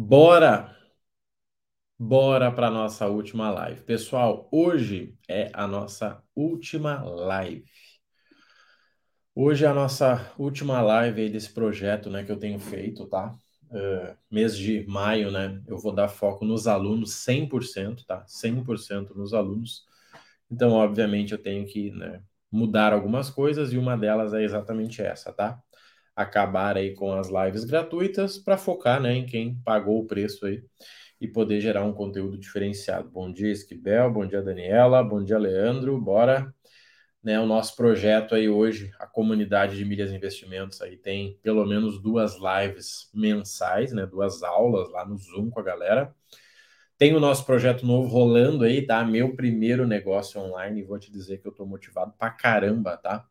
Bora! Bora para nossa última live. Pessoal, hoje é a nossa última live. Hoje é a nossa última live aí desse projeto, né, que eu tenho feito, tá? Uh, mês de maio, né, eu vou dar foco nos alunos 100%, tá? 100% nos alunos. Então, obviamente, eu tenho que né, mudar algumas coisas e uma delas é exatamente essa, tá? Acabar aí com as lives gratuitas para focar, né, em quem pagou o preço aí e poder gerar um conteúdo diferenciado. Bom dia, Esquibel, bom dia, Daniela, bom dia, Leandro, bora né, o nosso projeto aí hoje, a comunidade de milhas investimentos aí tem pelo menos duas lives mensais, né, duas aulas lá no Zoom com a galera. Tem o nosso projeto novo rolando aí, tá? Meu primeiro negócio online, vou te dizer que eu tô motivado pra caramba, tá?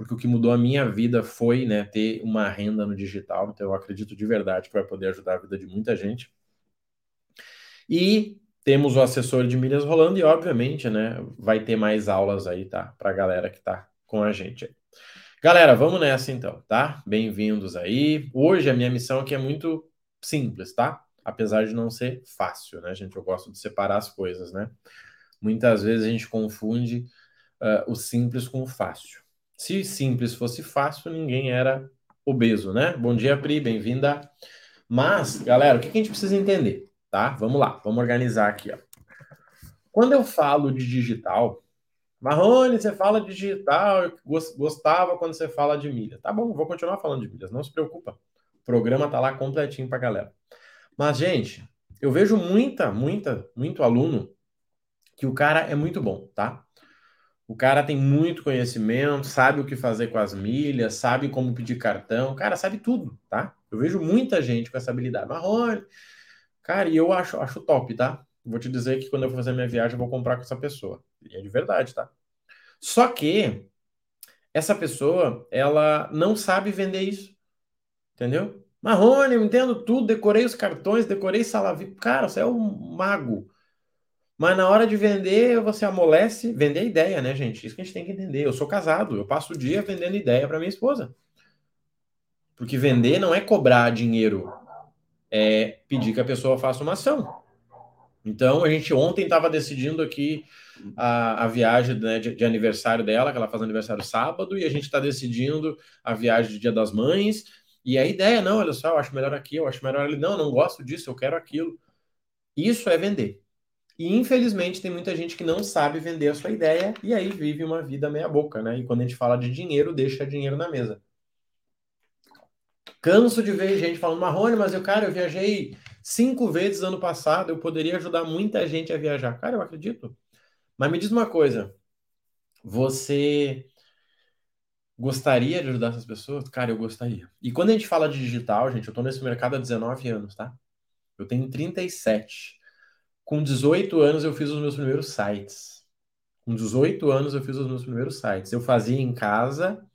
Porque o que mudou a minha vida foi, né, ter uma renda no digital, então eu acredito de verdade que vai poder ajudar a vida de muita gente. E temos o assessor de milhas rolando e, obviamente, né, vai ter mais aulas aí, tá? Para a galera que está com a gente. Galera, vamos nessa então, tá? Bem-vindos aí. Hoje a minha missão aqui é muito simples, tá? Apesar de não ser fácil, né, gente? Eu gosto de separar as coisas, né? Muitas vezes a gente confunde uh, o simples com o fácil. Se simples fosse fácil, ninguém era obeso, né? Bom dia, Pri, bem-vinda. Mas, galera, o que a gente precisa entender? tá? Vamos lá, vamos organizar aqui, ó. Quando eu falo de digital, Marrone, você fala de digital, eu gostava quando você fala de milha. Tá bom, vou continuar falando de milhas, não se preocupa. O programa tá lá completinho pra galera. Mas, gente, eu vejo muita, muita, muito aluno que o cara é muito bom, tá? O cara tem muito conhecimento, sabe o que fazer com as milhas, sabe como pedir cartão, o cara sabe tudo, tá? Eu vejo muita gente com essa habilidade. Marrone, Cara, e eu acho, acho top, tá? Vou te dizer que quando eu for fazer minha viagem, eu vou comprar com essa pessoa. E é de verdade, tá? Só que essa pessoa, ela não sabe vender isso. Entendeu? Marrone, eu entendo tudo, decorei os cartões, decorei sala VIP. Cara, você é um mago. Mas na hora de vender, você amolece, vender ideia, né, gente? Isso que a gente tem que entender. Eu sou casado, eu passo o dia vendendo ideia para minha esposa. Porque vender não é cobrar dinheiro é pedir que a pessoa faça uma ação. Então, a gente ontem estava decidindo aqui a, a viagem né, de, de, aniversário dela, que ela faz aniversário sábado, e a gente está decidindo a viagem de Dia das Mães. E a ideia, não, olha só, eu acho melhor aqui, eu acho melhor ali. Não, não gosto disso, eu quero aquilo. Isso é vender. E infelizmente tem muita gente que não sabe vender a sua ideia e aí vive uma vida meia boca, né? E quando a gente fala de dinheiro, deixa dinheiro na mesa. Canso de ver gente falando, Marrone, mas eu, cara, eu viajei cinco vezes ano passado, eu poderia ajudar muita gente a viajar. Cara, eu acredito. Mas me diz uma coisa, você gostaria de ajudar essas pessoas? Cara, eu gostaria. E quando a gente fala de digital, gente, eu tô nesse mercado há 19 anos, tá? Eu tenho 37. Com 18 anos eu fiz os meus primeiros sites. Com 18 anos eu fiz os meus primeiros sites. Eu fazia em casa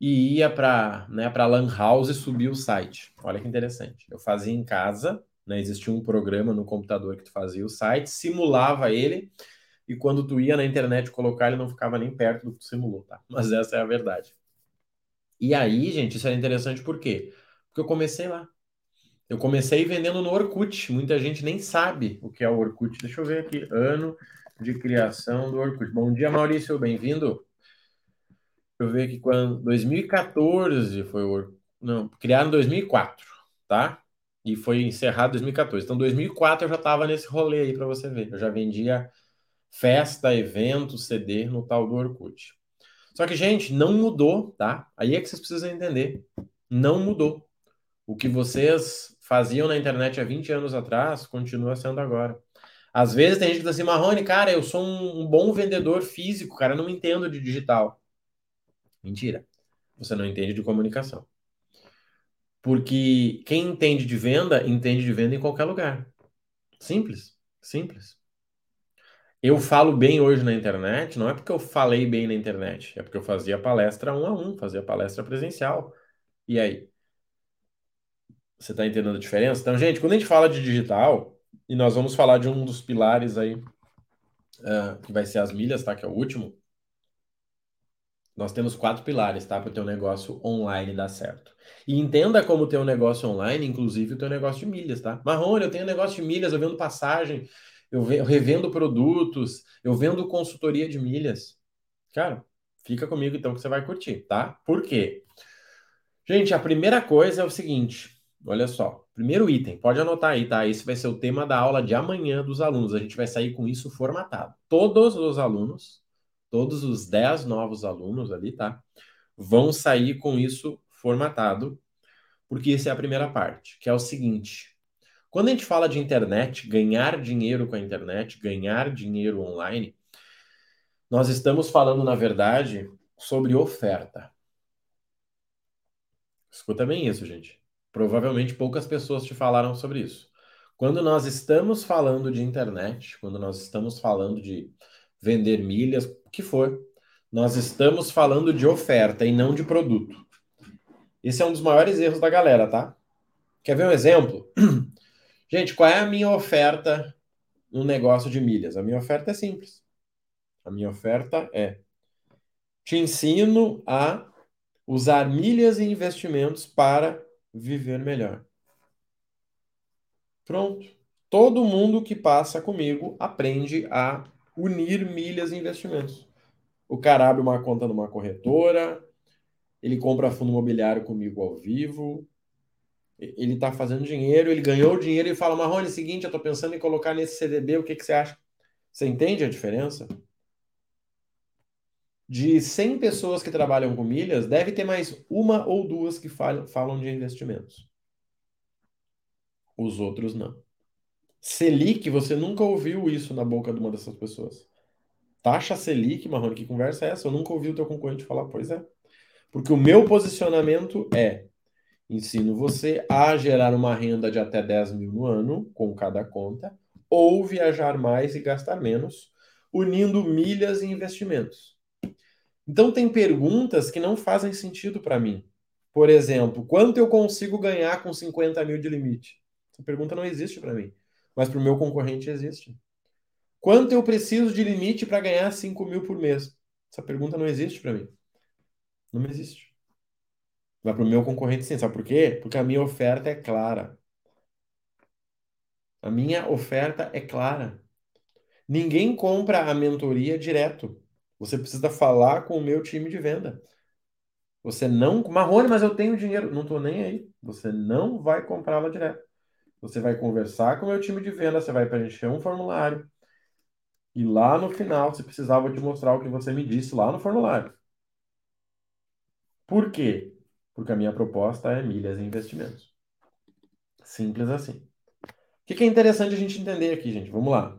e ia para né, para Lan House e subir o site. Olha que interessante. Eu fazia em casa, né, existia um programa no computador que tu fazia o site, simulava ele, e quando tu ia na internet colocar, ele não ficava nem perto do que tu simulou, tá? Mas essa é a verdade. E aí, gente, isso era interessante por quê? Porque eu comecei lá. Eu comecei vendendo no Orkut. Muita gente nem sabe o que é o Orkut. Deixa eu ver aqui. Ano de criação do Orkut. Bom dia, Maurício. Bem-vindo. Deixa eu ver aqui quando. 2014 foi o. Não, criado em 2004, tá? E foi encerrado em 2014. Então, 2004 eu já estava nesse rolê aí para você ver. Eu já vendia festa, evento, CD no tal do Orkut. Só que, gente, não mudou, tá? Aí é que vocês precisam entender. Não mudou. O que vocês faziam na internet há 20 anos atrás continua sendo agora. Às vezes tem gente que diz assim, Marrone, cara, eu sou um, bom vendedor físico, cara, eu não entendo de digital. Mentira. Você não entende de comunicação. Porque quem entende de venda, entende de venda em qualquer lugar. Simples. Simples. Eu falo bem hoje na internet, não é porque eu falei bem na internet, é porque eu fazia palestra um a um, fazia palestra presencial. E aí? Você está entendendo a diferença? Então, gente, quando a gente fala de digital, e nós vamos falar de um dos pilares aí, uh, que vai ser as milhas, tá? Que é o último. Nós temos quatro pilares, tá? Para o teu negócio online dar certo. E entenda como ter um negócio online, inclusive o teu negócio de milhas, tá? Marrone, eu tenho negócio de milhas, eu vendo passagem, eu revendo produtos, eu vendo consultoria de milhas. Cara, fica comigo então que você vai curtir, tá? Por quê? Gente, a primeira coisa é o seguinte, olha só. Primeiro item, pode anotar aí, tá? Esse vai ser o tema da aula de amanhã dos alunos. A gente vai sair com isso formatado. Todos os alunos todos os 10 novos alunos ali, tá? Vão sair com isso formatado, porque isso é a primeira parte, que é o seguinte: quando a gente fala de internet, ganhar dinheiro com a internet, ganhar dinheiro online, nós estamos falando, na verdade, sobre oferta. Escuta bem isso, gente. Provavelmente poucas pessoas te falaram sobre isso. Quando nós estamos falando de internet, quando nós estamos falando de vender milhas, o que for. Nós estamos falando de oferta e não de produto. Esse é um dos maiores erros da galera, tá? Quer ver um exemplo? Gente, qual é a minha oferta no negócio de milhas? A minha oferta é simples. A minha oferta é: te ensino a usar milhas e investimentos para viver melhor. Pronto. Todo mundo que passa comigo aprende a unir milhas e investimentos. O cara abre uma conta numa corretora, ele compra fundo imobiliário comigo ao vivo, ele está fazendo dinheiro, ele ganhou dinheiro e fala, Marrone, é seguinte, eu estou pensando em colocar nesse CDB, o que, que você acha? Você entende a diferença? De 100 pessoas que trabalham com milhas, deve ter mais uma ou duas que falam, falam de investimentos. Os outros não. Selic, você nunca ouviu isso na boca de uma dessas pessoas. Taxa Selic, Marrone, que conversa é essa? Eu nunca ouvi o teu concorrente falar, pois é. Porque o meu posicionamento é: ensino você a gerar uma renda de até 10 mil no ano, com cada conta, ou viajar mais e gastar menos, unindo milhas e investimentos. Então, tem perguntas que não fazem sentido para mim. Por exemplo, quanto eu consigo ganhar com 50 mil de limite? Essa pergunta não existe para mim mas para o meu concorrente existe. Quanto eu preciso de limite para ganhar 5 mil por mês? Essa pergunta não existe para mim. Não existe. Mas para o meu concorrente sim. Sabe por quê? Porque a minha oferta é clara. A minha oferta é clara. Ninguém compra a mentoria direto. Você precisa falar com o meu time de venda. Você não. Marrone, mas eu tenho dinheiro. Não estou nem aí. Você não vai comprá-la direto. Você vai conversar com o meu time de venda, você vai preencher um formulário. E lá no final, se precisar, vou te mostrar o que você me disse lá no formulário. Por quê? Porque a minha proposta é milhas e investimentos. Simples assim. O que é interessante a gente entender aqui, gente? Vamos lá.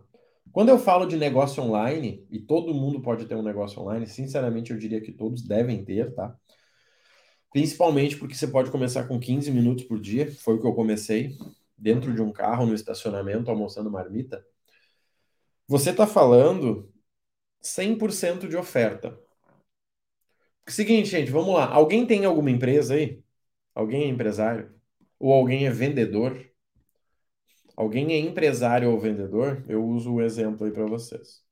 Quando eu falo de negócio online, e todo mundo pode ter um negócio online, sinceramente eu diria que todos devem ter, tá? Principalmente porque você pode começar com 15 minutos por dia, foi o que eu comecei dentro de um carro no estacionamento almoçando marmita, você está falando 100% de oferta. Seguinte, gente, vamos lá. Alguém tem alguma empresa aí? Alguém é empresário? Ou alguém é vendedor? Alguém é empresário ou vendedor? Eu uso o exemplo aí para vocês.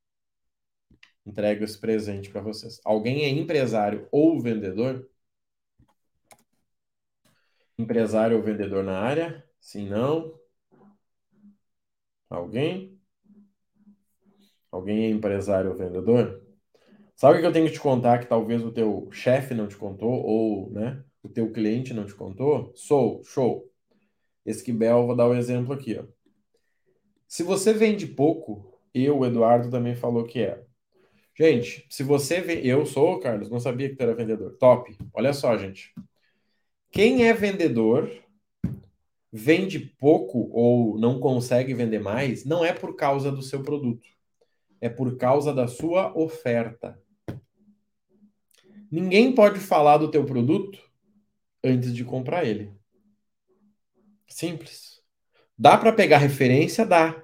Entrego esse presente para vocês. Alguém é empresário ou vendedor? Empresário ou vendedor na área? Sim, não? Alguém? Alguém é empresário ou vendedor? Sabe o que eu tenho que te contar que talvez o teu chefe não te contou ou, né, o teu cliente não te contou? Sou, show. Esquibel, vou dar o um exemplo aqui, ó. Se você vende pouco, eu, o Eduardo também falou que é. Gente, se você vê, eu sou, Carlos, não sabia que tu era vendedor. Top. Olha só, gente. Quem é vendedor vende pouco ou não consegue vender mais, não é por causa do seu produto, é por causa da sua oferta. Ninguém pode falar do teu produto antes de comprar ele. Simples. Dá para pegar referência? Dá.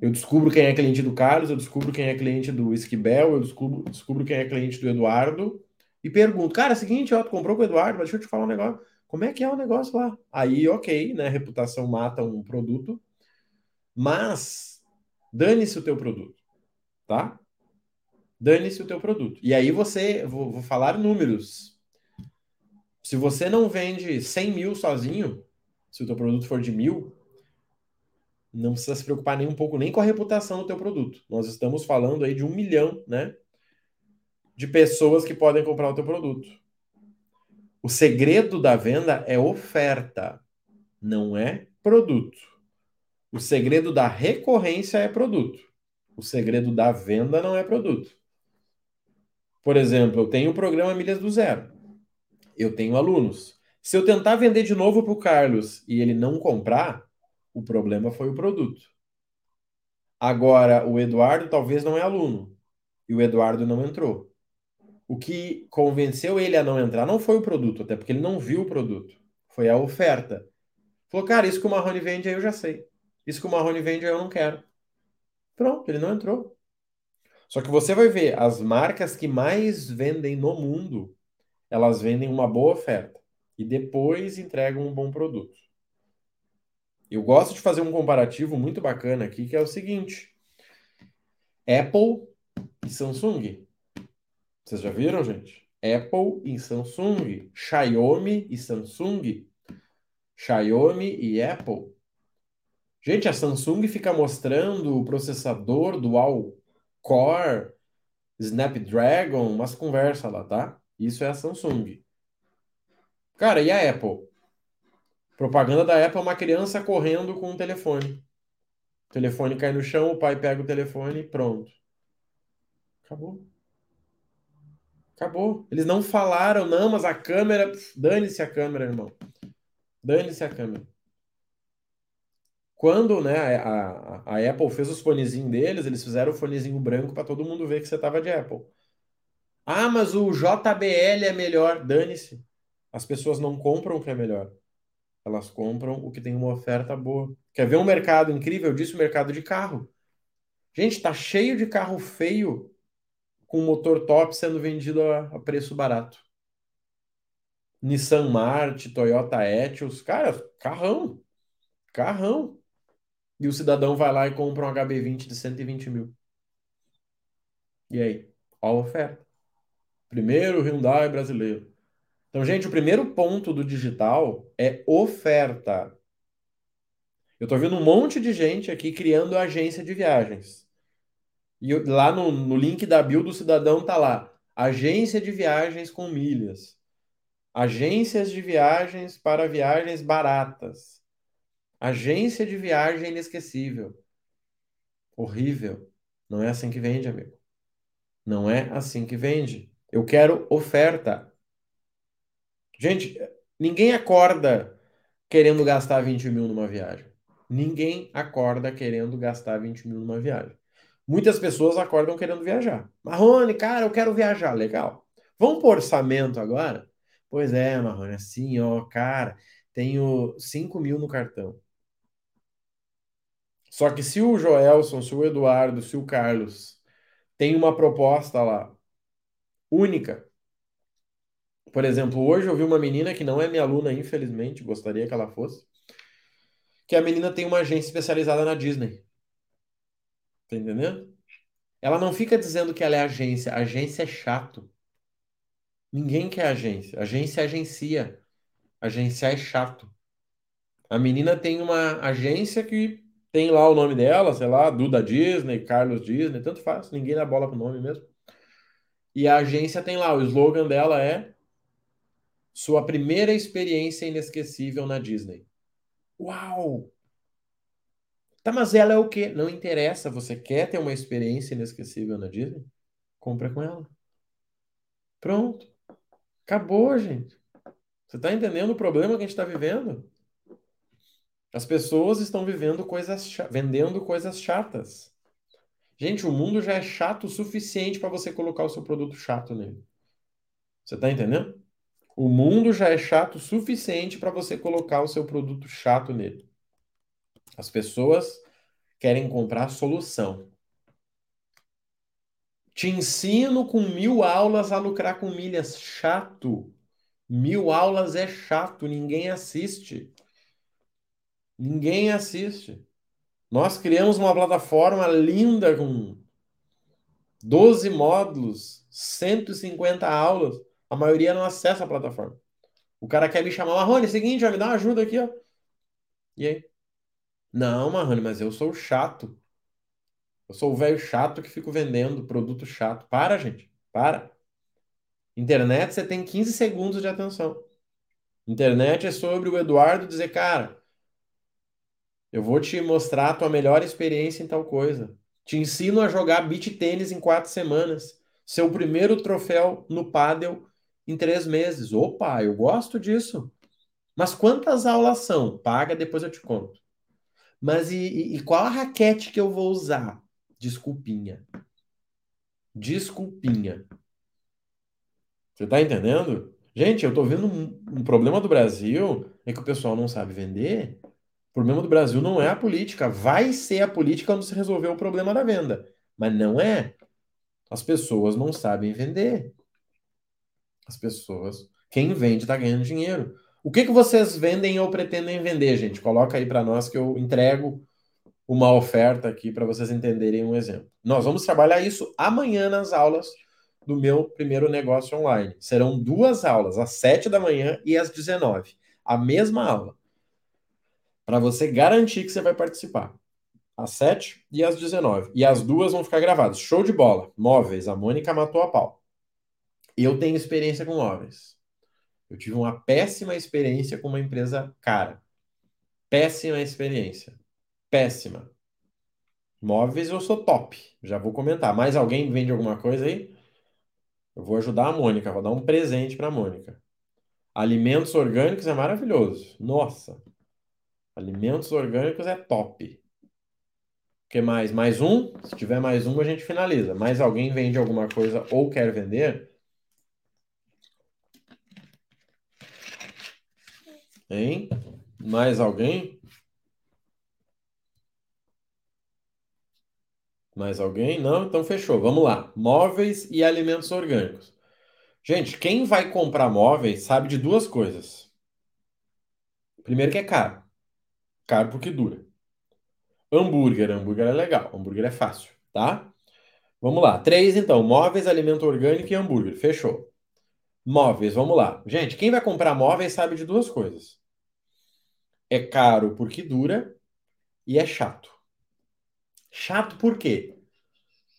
Eu descubro quem é cliente do Carlos, eu descubro quem é cliente do Esquibel, eu descubro, descubro quem é cliente do Eduardo e pergunto, cara, é o seguinte, ó, tu comprou com o Eduardo, mas deixa eu te falar um negócio. Como é que é o negócio lá? Aí, ok, né? Reputação mata um produto, mas dane-se o teu produto, tá? dane-se o teu produto. E aí você, vou, vou falar números. Se você não vende 100 mil sozinho, se o teu produto for de mil, não precisa se preocupar nem um pouco nem com a reputação do teu produto. Nós estamos falando aí de um milhão, né, de pessoas que podem comprar o teu produto. O segredo da venda é oferta, não é produto. O segredo da recorrência é produto. O segredo da venda não é produto. Por exemplo, eu tenho o programa Milhas do Zero. Eu tenho alunos. Se eu tentar vender de novo para o Carlos e ele não comprar, o problema foi o produto. Agora, o Eduardo talvez não é aluno. E o Eduardo não entrou. O que convenceu ele a não entrar não foi o produto, até porque ele não viu o produto. Foi a oferta. Falou, cara, isso que o Marrone vende aí eu já sei. Isso que o Marrone vende aí eu não quero. Pronto, ele não entrou. Só que você vai ver, as marcas que mais vendem no mundo, elas vendem uma boa oferta e depois entregam um bom produto. Eu gosto de fazer um comparativo muito bacana aqui, que é o seguinte: Apple e Samsung. Vocês já viram, gente? Apple e Samsung, Xiaomi e Samsung, Xiaomi e Apple. Gente, a Samsung fica mostrando o processador dual core, Snapdragon, umas conversas lá, tá? Isso é a Samsung. Cara, e a Apple? Propaganda da Apple é uma criança correndo com um telefone. O telefone cai no chão, o pai pega o telefone e pronto. Acabou. Acabou. Eles não falaram, não, mas a câmera. Dane-se a câmera, irmão. Dane-se a câmera. Quando né, a, a, Apple fez os fonezinhos deles, eles fizeram o fonezinho branco para todo mundo ver que você tava de Apple. Ah, mas o JBL é melhor. Dane-se. As pessoas não compram o que é melhor. Elas compram o que tem uma oferta boa. Quer ver um mercado incrível? Eu disse o mercado de carro. Gente, tá cheio de carro feio com motor top sendo vendido a, preço barato. Nissan March, Toyota Etios, cara, carrão, carrão. E o cidadão vai lá e compra um HB20 de 120 mil. E aí? Olha a oferta. Primeiro Hyundai brasileiro. Então, gente, o primeiro ponto do digital é oferta. Eu estou vendo um monte de gente aqui criando agência de viagens. E lá no, no link da bio do cidadão tá lá: agência de viagens com milhas. Agências de viagens para viagens baratas. Agência de viagem inesquecível. Horrível. Não é assim que vende, amigo. Não é assim que vende. Eu quero oferta. Gente, ninguém acorda querendo gastar 20 mil numa viagem. Ninguém acorda querendo gastar 20 mil numa viagem. Muitas pessoas acordam querendo viajar. Marrone, cara, eu quero viajar. Legal. Vamos por orçamento agora? Pois é, Marrone, assim, ó, cara, tenho 5 mil no cartão. Só que se o Joelson, se o Eduardo, se o Carlos tem uma proposta lá única, por exemplo, hoje eu vi uma menina que não é minha aluna, infelizmente, gostaria que ela fosse, que a menina tem uma agência especializada na Disney. Tá entendendo? Ela não fica dizendo que ela é agência. Agência é chato. Ninguém quer agência. Agência agencia. Agência é chato. A menina tem uma agência que tem lá o nome dela, sei lá, Duda Disney, Carlos Disney, tanto faz, ninguém dá bola pro nome mesmo. E a agência tem lá, o slogan dela é Sua primeira experiência inesquecível na Disney. Uau! Tá, mas ela é o quê? Não interessa. Você quer ter uma experiência inesquecível na Disney? Compra com ela. Pronto. Acabou, gente. Você tá entendendo o problema que a gente está vivendo? As pessoas estão vivendo coisas vendendo coisas chatas. Gente, o mundo já é chato o suficiente para você colocar o seu produto chato nele. Você tá entendendo? O mundo já é chato o suficiente para você colocar o seu produto chato nele. As pessoas querem comprar solução. Te ensino com mil aulas a lucrar com milhas. Chato. Mil aulas é chato, ninguém assiste. Ninguém assiste. Nós criamos uma plataforma linda com 12 módulos, 150 aulas. A maioria não acessa a plataforma. O cara quer me chamar, Marrone, é seguinte, ó, me dá uma ajuda aqui, ó. E aí? Não, Marrone, mas eu sou chato. Eu sou o velho chato que fico vendendo produto chato. Para, gente. Para. Internet, você tem 15 segundos de atenção. Internet é sobre o Eduardo dizer, cara, eu vou te mostrar a tua melhor experiência em tal coisa. Te ensino a jogar beach tênis em quatro semanas. Seu primeiro troféu no paddle em três meses. Opa, eu gosto disso. Mas quantas aulas são? Paga, depois eu te conto. Mas e, e, e qual a raquete que eu vou usar? Desculpinha. Desculpinha. Você tá entendendo? Gente, eu tô vendo um, um problema do Brasil é que o pessoal não sabe vender. O problema do Brasil não é a política. Vai ser a política quando se resolver o problema da venda. Mas não é. As pessoas não sabem vender. As pessoas. Quem vende está ganhando dinheiro. O que, que vocês vendem ou pretendem vender, gente? Coloca aí para nós que eu entrego uma oferta aqui para vocês entenderem um exemplo. Nós vamos trabalhar isso amanhã nas aulas do meu primeiro negócio online. Serão duas aulas, às 7 da manhã e às 19. A mesma aula. Para você garantir que você vai participar. Às 7 e às 19. E as duas vão ficar gravadas. Show de bola. Móveis. A Mônica matou a pau. Eu tenho experiência com móveis. Eu tive uma péssima experiência com uma empresa cara. Péssima experiência. Péssima. Móveis eu sou top. Já vou comentar. Mais alguém vende alguma coisa aí? Eu vou ajudar a Mônica, vou dar um presente para a Mônica. Alimentos orgânicos é maravilhoso. Nossa. Alimentos orgânicos é top. O que mais? Mais um? Se tiver mais um, a gente finaliza. Mais alguém vende alguma coisa ou quer vender? Hein? Mais alguém? Mais alguém? Não? Então fechou. Vamos lá. Móveis e alimentos orgânicos. Gente, quem vai comprar móveis sabe de duas coisas. Primeiro que é caro. Caro porque dura. Hambúrguer. Hambúrguer é legal. Hambúrguer é fácil, tá? Vamos lá. Três, então. Móveis, alimento orgânico e hambúrguer. Fechou. Móveis, vamos lá. Gente, quem vai comprar móveis sabe de duas coisas. É caro porque dura e é chato. Chato por quê?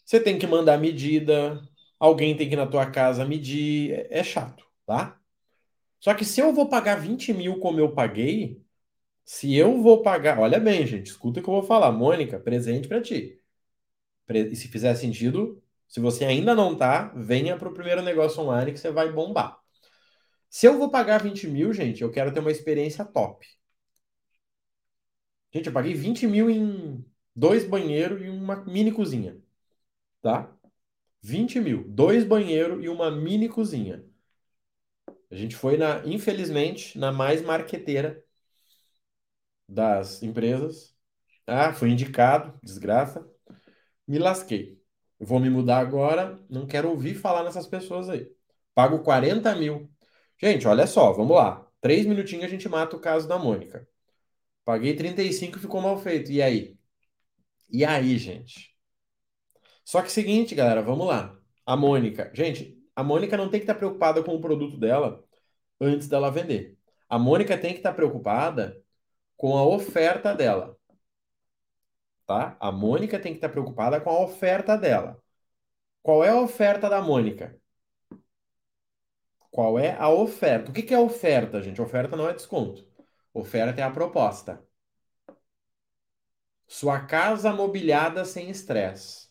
Você tem que mandar medida, alguém tem que ir na tua casa medir, é, é chato, tá? Só que se eu vou pagar 20 mil como eu paguei, se eu vou pagar, olha bem, gente, escuta o que eu vou falar, Mônica, presente para ti. E se fizer sentido, se você ainda não tá, venha para o primeiro negócio online que você vai bombar. Se eu vou pagar 20 mil, gente, eu quero ter uma experiência top. Gente, eu paguei 20 mil em dois banheiros e uma mini cozinha. Tá? 20 mil. Dois banheiros e uma mini cozinha. A gente foi, na, infelizmente, na mais marqueteira das empresas. Ah, fui indicado, desgraça. Me lasquei. Vou me mudar agora, não quero ouvir falar nessas pessoas aí. Pago 40 mil. Gente, olha só, vamos lá. Três minutinhos a gente mata o caso da Mônica. Paguei 35 e ficou mal feito. E aí? E aí, gente? Só que seguinte, galera, vamos lá. A Mônica. Gente, a Mônica não tem que estar preocupada com o produto dela antes dela vender. A Mônica tem que estar preocupada com a oferta dela. Tá? A Mônica tem que estar preocupada com a oferta dela. Qual é a oferta da Mônica? Qual é a oferta? O que que é oferta, gente? Oferta não é desconto. Oferta é a proposta. Sua casa mobiliada sem estresse.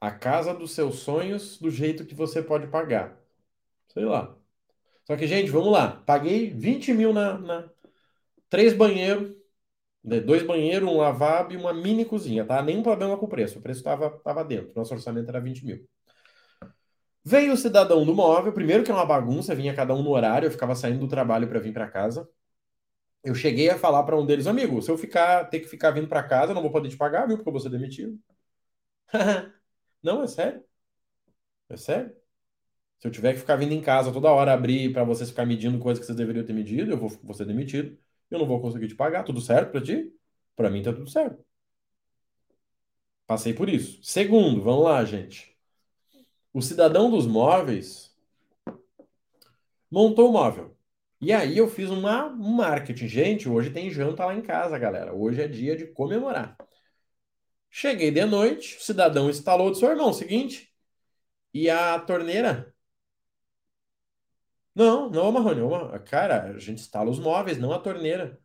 A casa dos seus sonhos do jeito que você pode pagar. Sei lá. Só que, gente, vamos lá. Paguei 20 mil na, na... três banheiros, né, dois banheiros, um lavabo e uma mini cozinha, tá? Nenhum problema com o preço. O preço estava tava dentro. Nosso orçamento era 20 mil. Veio o cidadão do móvel, primeiro que é uma bagunça, vinha cada um no horário, eu ficava saindo do trabalho para vir para casa. Eu cheguei a falar para um deles, amigo, se eu ficar, ter que ficar vindo para casa, eu não vou poder te pagar, viu? Porque eu vou ser demitido. não, é sério. É sério. Se eu tiver que ficar vindo em casa toda hora abrir para vocês ficar medindo coisas que vocês deveriam ter medido, eu vou, vou ser demitido. Eu não vou conseguir te pagar. Tudo certo para ti? Para mim tá tudo certo. Passei por isso. Segundo, vamos lá, gente. O cidadão dos móveis montou o móvel. E aí eu fiz uma, um marketing. Gente, hoje tem janta lá em casa, galera. Hoje é dia de comemorar. Cheguei de noite, o cidadão instalou do seu irmão, seguinte, e a torneira? Não, não, Marrone, uma... cara, a gente instala os móveis, não a torneira.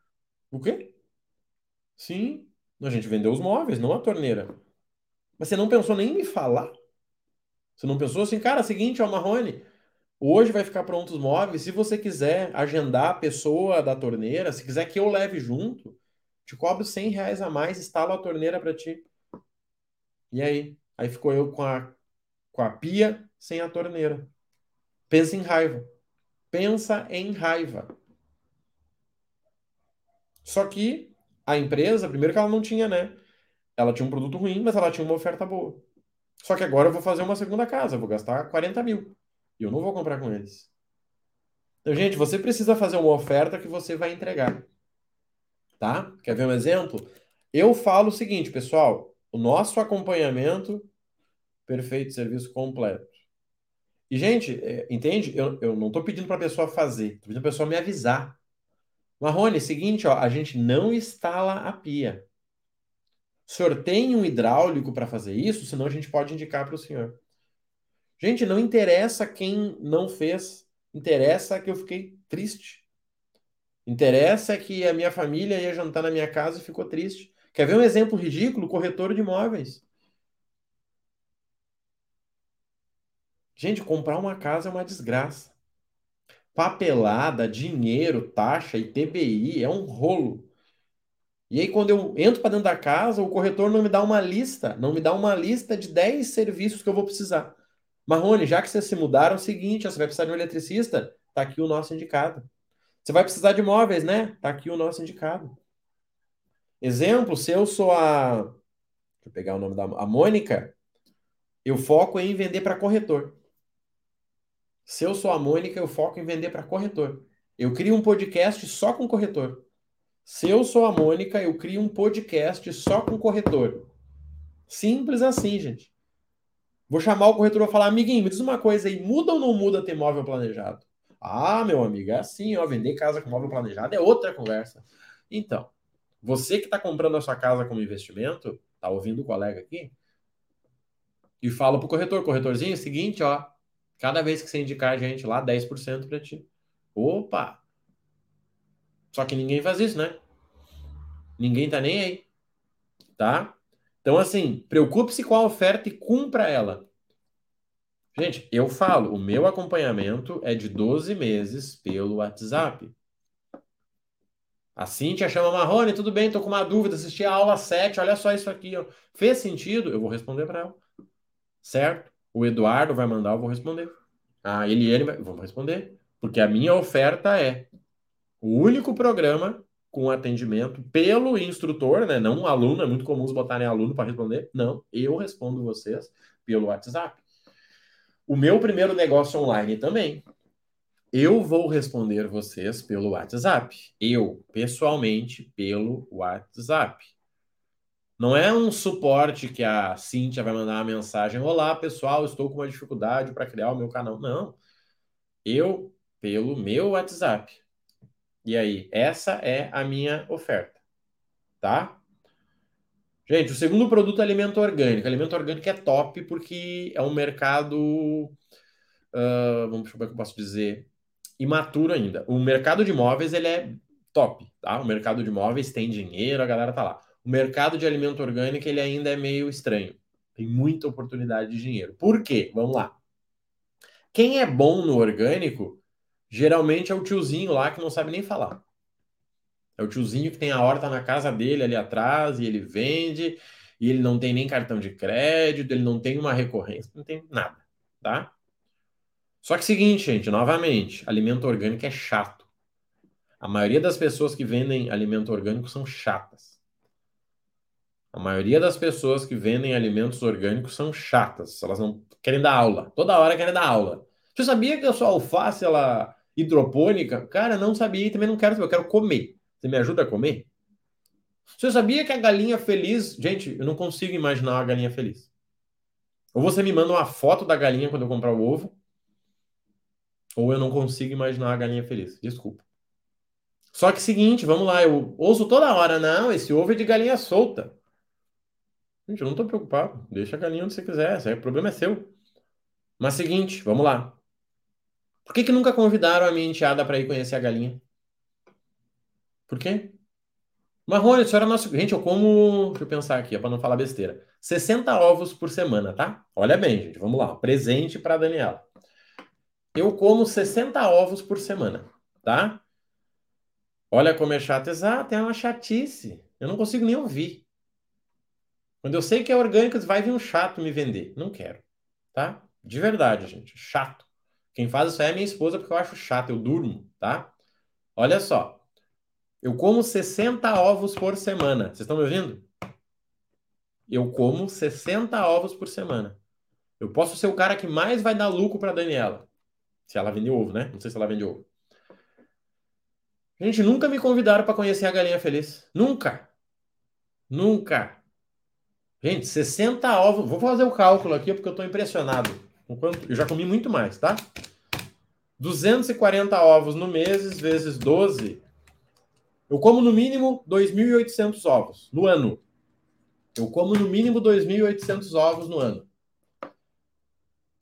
O quê? Sim, a gente vendeu os móveis, não a torneira. Mas você não pensou nem em me falar? Você não pensou assim, cara, seguinte, ó, Marrone, hoje vai ficar pronto os móveis. Se você quiser agendar a pessoa da torneira, se quiser que eu leve junto, te cobro 100 reais a mais, instalo a torneira para ti. E aí? Aí ficou eu com a, com a pia sem a torneira. Pensa em raiva. Pensa em raiva. Só que a empresa, primeiro que ela não tinha, né? Ela tinha um produto ruim, mas ela tinha uma oferta boa. Só que agora eu vou fazer uma segunda casa, vou gastar 40 mil. E eu não vou comprar com eles. Então, gente, você precisa fazer uma oferta que você vai entregar. Tá? Quer ver um exemplo? Eu falo o seguinte, pessoal: o nosso acompanhamento, perfeito, serviço completo. E, gente, é, entende? Eu, eu não estou pedindo para a pessoa fazer, estou pedindo para a pessoa me avisar. Marrone, seguinte, ó, a gente não instala a pia. O senhor tem um hidráulico para fazer isso? Senão a gente pode indicar para o senhor. Gente, não interessa quem não fez, interessa que eu fiquei triste. Interessa que a minha família ia jantar na minha casa e ficou triste. Quer ver um exemplo ridículo? Corretor de imóveis. Gente, comprar uma casa é uma desgraça. Papelada, dinheiro, taxa, ITBI, é um rolo. E aí, quando eu entro para dentro da casa, o corretor não me dá uma lista, não me dá uma lista de 10 serviços que eu vou precisar. Marrone, já que vocês se mudaram, é o seguinte, você vai precisar de um eletricista? Tá aqui o nosso indicado. Você vai precisar de móveis, né? Tá aqui o nosso indicado. Exemplo, se eu sou a. Deixa eu pegar o nome da. A Mônica, eu foco em vender para corretor. Se eu sou a Mônica, eu foco em vender para corretor. Eu crio um podcast só com corretor. Se eu sou a Mônica, eu crio um podcast só com corretor. Simples assim, gente. Vou chamar o corretor e falar, amiguinho, me diz uma coisa aí, muda ou não muda ter móvel planejado? Ah, meu amigo, é assim, ó, vender casa com móvel planejado é outra conversa. Então, você que está comprando a sua casa como investimento, tá ouvindo o colega aqui? E fala pro corretor, corretorzinho, é o seguinte, ó, cada vez que você indicar a gente lá, 10% para ti. Opa! Só que ninguém faz isso, né? Ninguém tá nem aí. Tá? Então, assim, preocupe-se com a oferta e cumpra ela. Gente, eu falo, o meu acompanhamento é de 12 meses pelo WhatsApp. A Cintia chama Marrone, tudo bem, tô com uma dúvida, assisti a aula 7, olha só isso aqui, ó. Fez sentido? Eu vou responder para ela. Certo? O Eduardo vai mandar, eu vou responder. A Eliane vai, vou responder. Porque a minha oferta é o único programa com atendimento pelo instrutor, né? Não um aluno, é muito comum botarem aluno para responder. Não, eu respondo vocês pelo WhatsApp. O meu primeiro negócio online também. Eu vou responder vocês pelo WhatsApp. Eu, pessoalmente, pelo WhatsApp. Não é um suporte que a Cíntia vai mandar uma mensagem: Olá, pessoal, estou com uma dificuldade para criar o meu canal. Não. Eu, pelo meu WhatsApp. E aí, essa é a minha oferta. Tá? Gente, o segundo produto é alimento orgânico. Alimento orgânico é top porque é um mercado. Uh, vamos como é que eu posso dizer? imaturo ainda. O mercado de imóveis ele é top, tá? O mercado de imóveis tem dinheiro, a galera tá lá. O mercado de alimento orgânico ele ainda é meio estranho. Tem muita oportunidade de dinheiro. Por quê? Vamos lá. Quem é bom no orgânico, geralmente é o tiozinho lá que não sabe nem falar. É o tiozinho que tem a horta na casa dele ali atrás e ele vende e ele não tem nem cartão de crédito, ele não tem uma recorrência, não tem nada, tá? Só que seguinte, gente, novamente, alimento orgânico é chato. A maioria das pessoas que vendem alimento orgânico são chatas. A maioria das pessoas que vendem alimentos orgânicos são chatas. Elas não querem dar aula. Toda hora querem dar aula. Você sabia que a sua alface ela hidropônica? Cara, não sabia e também não quero saber. Eu quero comer. Você me ajuda a comer? Você sabia que a galinha feliz. Gente, eu não consigo imaginar uma galinha feliz. Ou você me manda uma foto da galinha quando eu comprar o ovo, ou eu não consigo imaginar a galinha feliz. Desculpa. Só que seguinte, vamos lá, eu ouço toda hora, não, esse ovo é de galinha solta. Gente, eu não tô preocupado. Deixa a galinha onde você quiser, o problema é seu. Mas seguinte, vamos lá. Por que que nunca convidaram a minha enteada para ir conhecer a galinha? Por quê? Marrone, a senhora é nosso. Gente, eu como. Deixa eu pensar aqui, para não falar besteira. 60 ovos por semana, tá? Olha bem, gente. Vamos lá. Presente para Daniela. Eu como 60 ovos por semana, tá? Olha como é chato. Exato, é uma chatice. Eu não consigo nem ouvir. Quando eu sei que é orgânico, vai vir um chato me vender. Não quero, tá? De verdade, gente. Chato. Quem faz isso aí é minha esposa porque eu acho chato. Eu durmo, tá? Olha só. Eu como 60 ovos por semana. Vocês estão me ouvindo? Eu como 60 ovos por semana. Eu posso ser o cara que mais vai dar lucro para Daniela. Se ela vender ovo, né? Não sei se ela vende ovo. Gente, nunca me convidaram para conhecer a galinha feliz. Nunca. Nunca. Gente, 60 ovos. Vou fazer o cálculo aqui porque eu estou impressionado. Eu já comi muito mais, tá? 240 ovos no mês vezes 12. Eu como no mínimo 2.800 ovos no ano. Eu como no mínimo 2.800 ovos no ano.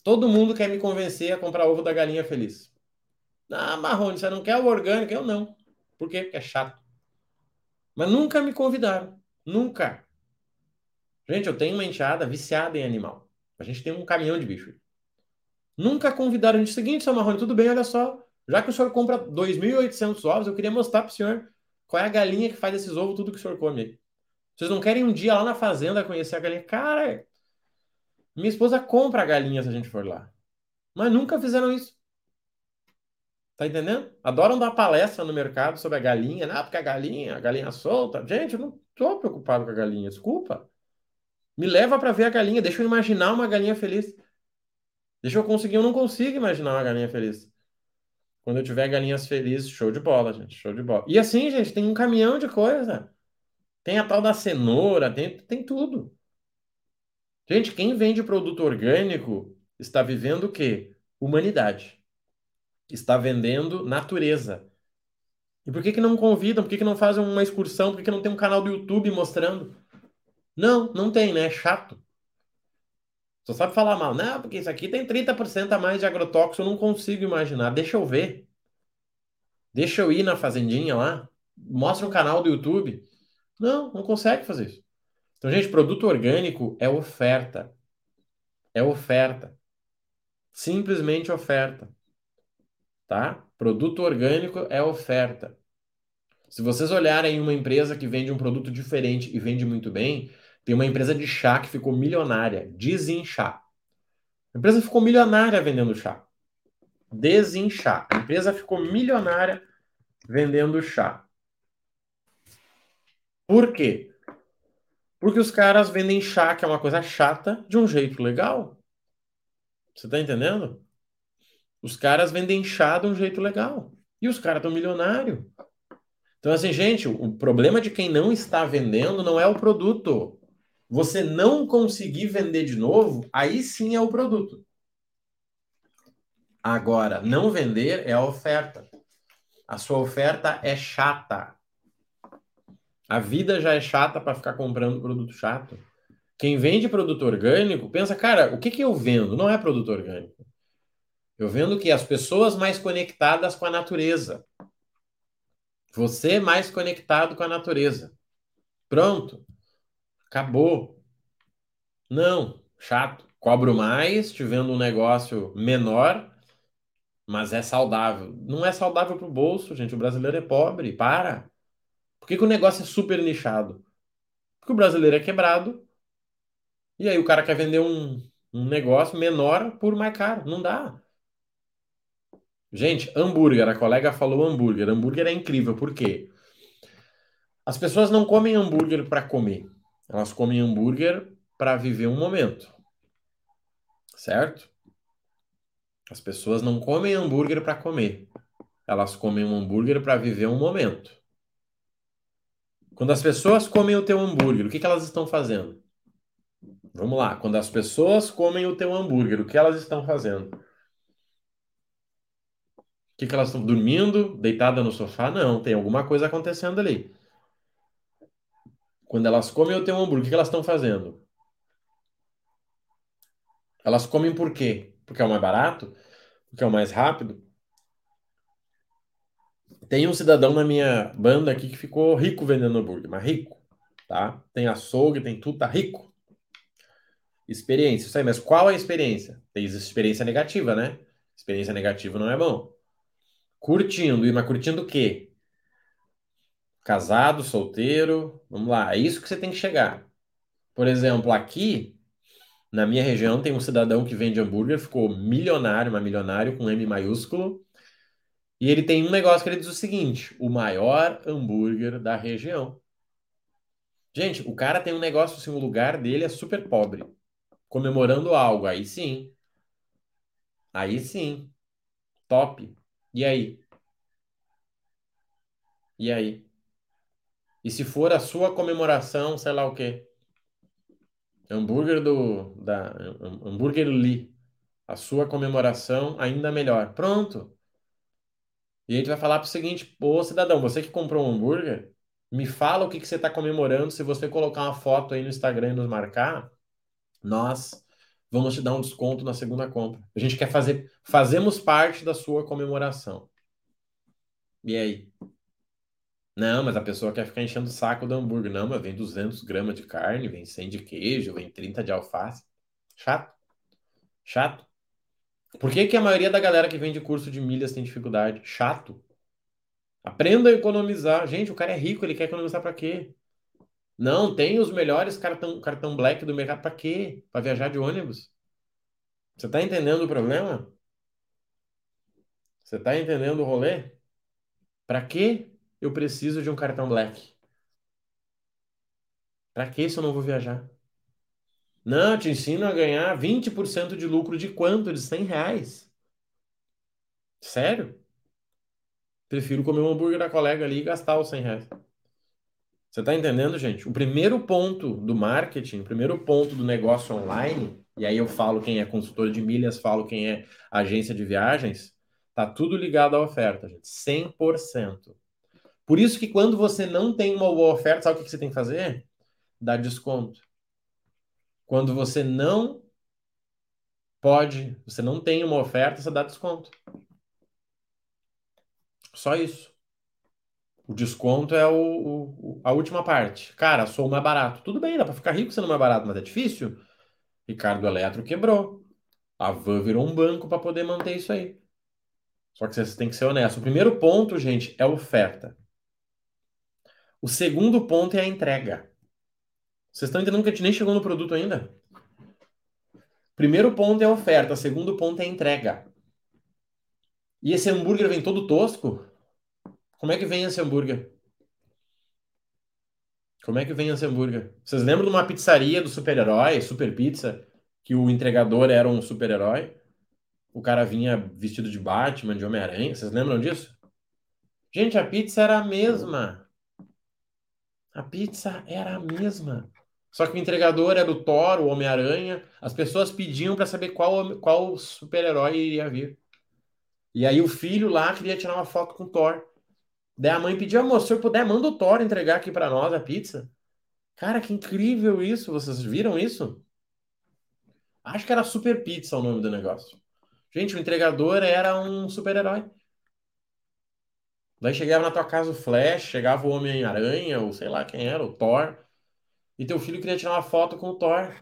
Todo mundo quer me convencer a comprar ovo da galinha feliz. Ah, Marrone, você não quer o orgânico? Eu não. Por quê? Porque é chato. Mas nunca me convidaram. Nunca. Gente, eu tenho uma enteada viciada em animal. A gente tem um caminhão de bicho. Nunca convidaram a. Seguinte, seu Marrone, tudo bem, olha só. Já que o senhor compra 2.800 ovos, eu queria mostrar para o senhor qual é a galinha que faz esses ovos, tudo que o senhor come. Vocês não querem um dia lá na fazenda conhecer a galinha? Cara, minha esposa compra a galinha se a gente for lá. Mas nunca fizeram isso. Tá entendendo? Adoram dar palestra no mercado sobre a galinha. Ah, porque a galinha, a galinha solta. Gente, eu não tô preocupado com a galinha, desculpa. Me leva para ver a galinha, deixa eu imaginar uma galinha feliz. Deixa eu conseguir, eu não consigo imaginar uma galinha feliz. Quando eu tiver galinhas felizes, show de bola, gente, show de bola. E assim, gente, tem um caminhão de coisa. Tem a tal da cenoura, tem, tem tudo. Gente, quem vende produto orgânico está vivendo o quê? Humanidade. Está vendendo natureza. E por que que não convidam? Por que que não fazem uma excursão? Por que que não tem um canal do YouTube mostrando? Não, não tem, né? É chato. Só sabe falar mal. Não, porque isso aqui tem 30% a mais de agrotóxico, eu não consigo imaginar. Deixa eu ver. Deixa eu ir na fazendinha lá. Mostra um canal do YouTube. Não, não consegue fazer isso. Então, gente, produto orgânico é oferta. É oferta. Simplesmente oferta. Tá? Produto orgânico é oferta. Se vocês olharem uma empresa que vende um produto diferente e vende muito bem, tem uma empresa de chá que ficou milionária, Desinchá. A empresa ficou milionária vendendo chá. Desinchá. A empresa ficou milionária vendendo chá. Por quê? Porque os caras vendem chá, que é uma coisa chata, de um jeito legal. Você tá entendendo? Os caras vendem chá de um jeito legal. E os caras estão milionários. Então, assim, gente, o problema de quem não está vendendo não é o produto você não conseguir vender de novo, aí sim é o produto. Agora, não vender é a oferta. A sua oferta é chata. A vida já é chata para ficar comprando produto chato. Quem vende produto orgânico pensa, cara, o que, que eu vendo? Não é produto orgânico. Eu vendo que as pessoas mais conectadas com a natureza. Você mais conectado com a natureza. Pronto. Acabou. Não, chato. Cobro mais, te um negócio menor, mas é saudável. Não é saudável para o bolso, gente. O brasileiro é pobre. Para. Por que, que o negócio é super nichado? Porque o brasileiro é quebrado. E aí o cara quer vender um, um negócio menor por mais caro. Não dá. Gente, hambúrguer. A colega falou hambúrguer. Hambúrguer é incrível. Por quê? As pessoas não comem hambúrguer para comer. Elas comem hambúrguer para viver um momento. Certo? As pessoas não comem hambúrguer para comer. Elas comem um hambúrguer para viver um momento. Quando as pessoas comem o teu hambúrguer, o que, que elas estão fazendo? Vamos lá. Quando as pessoas comem o teu hambúrguer, o que elas estão fazendo? O que, que elas estão dormindo, deitada no sofá? Não, tem alguma coisa acontecendo ali. Quando elas comem o teu hambúrguer, o que, elas estão fazendo? Elas comem por quê? Porque é o mais barato? Porque é o mais rápido? Tem um cidadão na minha banda aqui que ficou rico vendendo hambúrguer, mas rico, tá? Tem açougue, tem tudo, tá rico. Experiência, isso aí, mas qual a experiência? Tem experiência negativa, né? Experiência negativa não é bom. Curtindo, mas curtindo o quê? Casado, solteiro, vamos lá, é isso que você tem que chegar. Por exemplo, aqui na minha região tem um cidadão que vende hambúrguer, ficou milionário, mas milionário com M maiúsculo. E ele tem um negócio que ele diz o seguinte: o maior hambúrguer da região. Gente, o cara tem um negócio assim, o lugar dele é super pobre, comemorando algo. Aí sim. Aí sim. Top. E aí? E aí? E se for a sua comemoração, sei lá o quê? Hambúrguer do da Hambúrguer Lee. A sua comemoração ainda melhor. Pronto. E a gente vai falar para o seguinte: Ô cidadão, você que comprou um hambúrguer, me fala o que, que você está comemorando. Se você colocar uma foto aí no Instagram e nos marcar, nós vamos te dar um desconto na segunda compra. A gente quer fazer, fazemos parte da sua comemoração. E aí? Não, mas a pessoa quer ficar enchendo o saco do hambúrguer. Não, mas vem 200 gramas de carne, vem 100 de queijo, vem 30 de alface. Chato. Chato. Por que, que a maioria da galera que vende curso de milhas tem dificuldade? Chato. Aprenda a economizar. Gente, o cara é rico, ele quer economizar para quê? Não, tem os melhores cartão, cartão black do mercado. Para quê? Para viajar de ônibus. Você está entendendo o problema? Você está entendendo o rolê? Para que eu preciso de um cartão black? Para que se eu não vou viajar? Não, te ensino a ganhar 20% de lucro de quanto? De 100 reais. Sério? Prefiro comer um hambúrguer da colega ali e gastar os 100 reais. Você está entendendo, gente? O primeiro ponto do marketing, o primeiro ponto do negócio online, e aí eu falo quem é consultor de milhas, falo quem é agência de viagens, tá tudo ligado à oferta, gente. 100%. Por isso que quando você não tem uma boa oferta, sabe o que você tem que fazer? Dar desconto. Quando você não pode, você não tem uma oferta, você dá desconto. Só isso. O desconto é o, o, a última parte. Cara, sou mais barato. Tudo bem, dá para ficar rico sendo mais barato, mas é difícil. Ricardo Eletro quebrou. A Van virou um banco para poder manter isso aí. Só que você tem que ser honesto. O primeiro ponto, gente, é oferta. O segundo ponto é a entrega. Vocês estão entendendo que a gente nem chegou no produto ainda? Primeiro ponto é a oferta, segundo ponto é a entrega. E esse hambúrguer vem todo tosco? Como é que vem esse hambúrguer? Como é que vem esse hambúrguer? Vocês lembram de uma pizzaria do super-herói, Super Pizza, que o entregador era um super-herói? O cara vinha vestido de Batman, de Homem-Aranha. Vocês lembram disso? Gente, a pizza era a mesma. A pizza era a mesma. Só que o entregador era o Thor, o Homem-Aranha. As pessoas pediam para saber qual, qual super-herói iria vir. E aí o filho lá queria tirar uma foto com o Thor. Daí a mãe pediu, amor, se eu puder, manda o Thor entregar aqui para nós a pizza. Cara, que incrível isso. Vocês viram isso? Acho que era Super Pizza o nome do negócio. Gente, o entregador era um super-herói. Daí chegava na tua casa o Flash, chegava o Homem-Aranha, ou sei lá quem era, o Thor. E teu filho queria tirar uma foto com o Thor.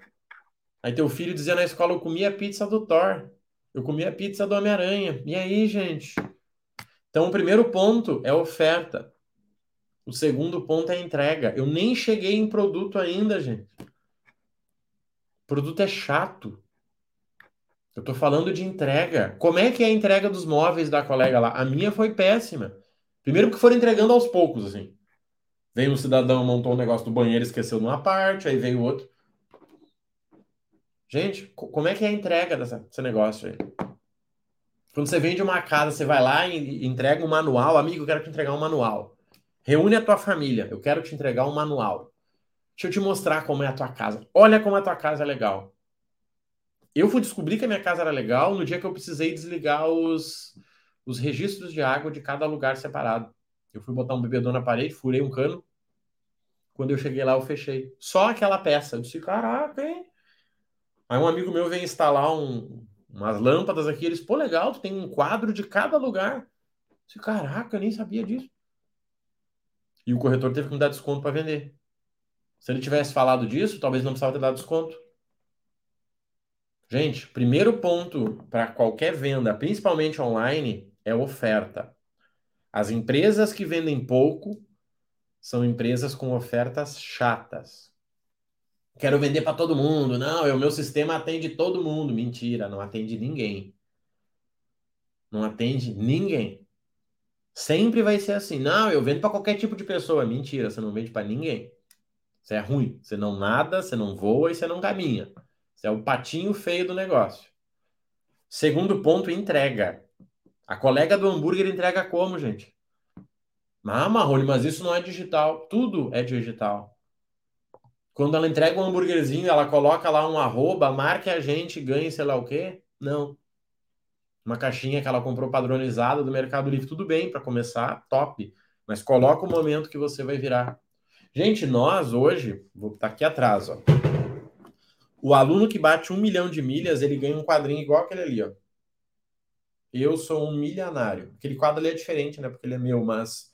Aí teu filho dizia na escola: Eu comi a pizza do Thor. Eu comi a pizza do Homem-Aranha. E aí, gente? Então, o primeiro ponto é oferta. O segundo ponto é entrega. Eu nem cheguei em produto ainda, gente. produto é chato. Eu tô falando de entrega. Como é que é a entrega dos móveis da colega lá? A minha foi péssima. Primeiro porque foram entregando aos poucos, assim. Veio um cidadão, montou um negócio do banheiro, esqueceu numa parte, aí veio outro. Gente, como é que é a entrega dessa, desse negócio aí? Quando você vende uma casa, você vai lá e entrega um manual. Amigo, eu quero te entregar um manual. Reúne a tua família. Eu quero te entregar um manual. Deixa eu te mostrar como é a tua casa. Olha como a tua casa é legal. Eu fui descobrir que a minha casa era legal no dia que eu precisei desligar os, os registros de água de cada lugar separado. Eu fui botar um bebedor na parede, furei um cano. Quando eu cheguei lá, eu fechei. Só aquela peça. Eu disse, caraca, hein? Aí um amigo meu vem instalar um, umas lâmpadas aqui. Eles, pô, legal, tu tem um quadro de cada lugar. Eu disse, caraca, eu nem sabia disso. E o corretor teve que me dar desconto para vender. Se ele tivesse falado disso, talvez não precisava ter dado desconto. Gente, primeiro ponto para qualquer venda, principalmente online, é oferta. As empresas que vendem pouco são empresas com ofertas chatas. Quero vender para todo mundo. Não, o meu sistema atende todo mundo. Mentira, não atende ninguém. Não atende ninguém. Sempre vai ser assim. Não, eu vendo para qualquer tipo de pessoa. Mentira, você não vende para ninguém. Você é ruim. Você não nada, você não voa e você não caminha. Você é o patinho feio do negócio. Segundo ponto, entrega. A colega do hambúrguer entrega como, gente? Ah, Marrone, mas isso não é digital. Tudo é digital. Quando ela entrega um hambúrguerzinho, ela coloca lá um arroba, marque a gente, ganhe sei lá o quê? Não uma caixinha que ela comprou padronizada do Mercado Livre, tudo bem para começar, top. Mas coloca o momento que você vai virar. Gente, nós hoje, vou estar tá aqui atrás, ó. O aluno que bate um milhão de milhas, ele ganha um quadrinho igual aquele ali, ó. Eu sou um milionário. Aquele quadro ali é diferente, né? Porque ele é meu, mas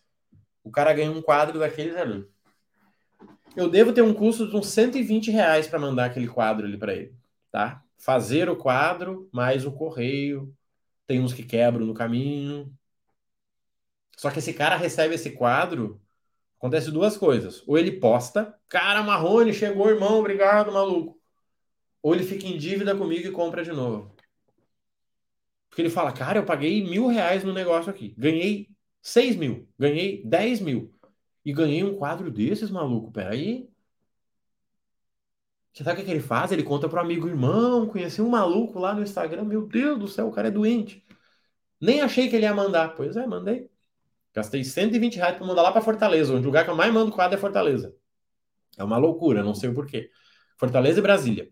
o cara ganha um quadro daqueles ali. Eu devo ter um custo de uns 120 reais para mandar aquele quadro ali para ele, tá? Fazer o quadro, mais o correio, tem uns que quebram no caminho. Só que esse cara recebe esse quadro, acontece duas coisas. Ou ele posta, cara, Marrone, chegou, irmão, obrigado, maluco. Ou ele fica em dívida comigo e compra de novo. Porque ele fala, cara, eu paguei mil reais no negócio aqui. Ganhei seis mil, ganhei dez mil. E ganhei um quadro desses, maluco. Peraí. Você sabe o que, ele faz? Ele conta pro amigo, irmão, conheci um maluco lá no Instagram, meu Deus do céu, o cara é doente. Nem achei que ele ia mandar. Pois é, mandei. Gastei 120 reais para mandar lá para Fortaleza, onde o lugar que eu mais mando quadro é Fortaleza. É uma loucura, não sei o porquê. Fortaleza e Brasília.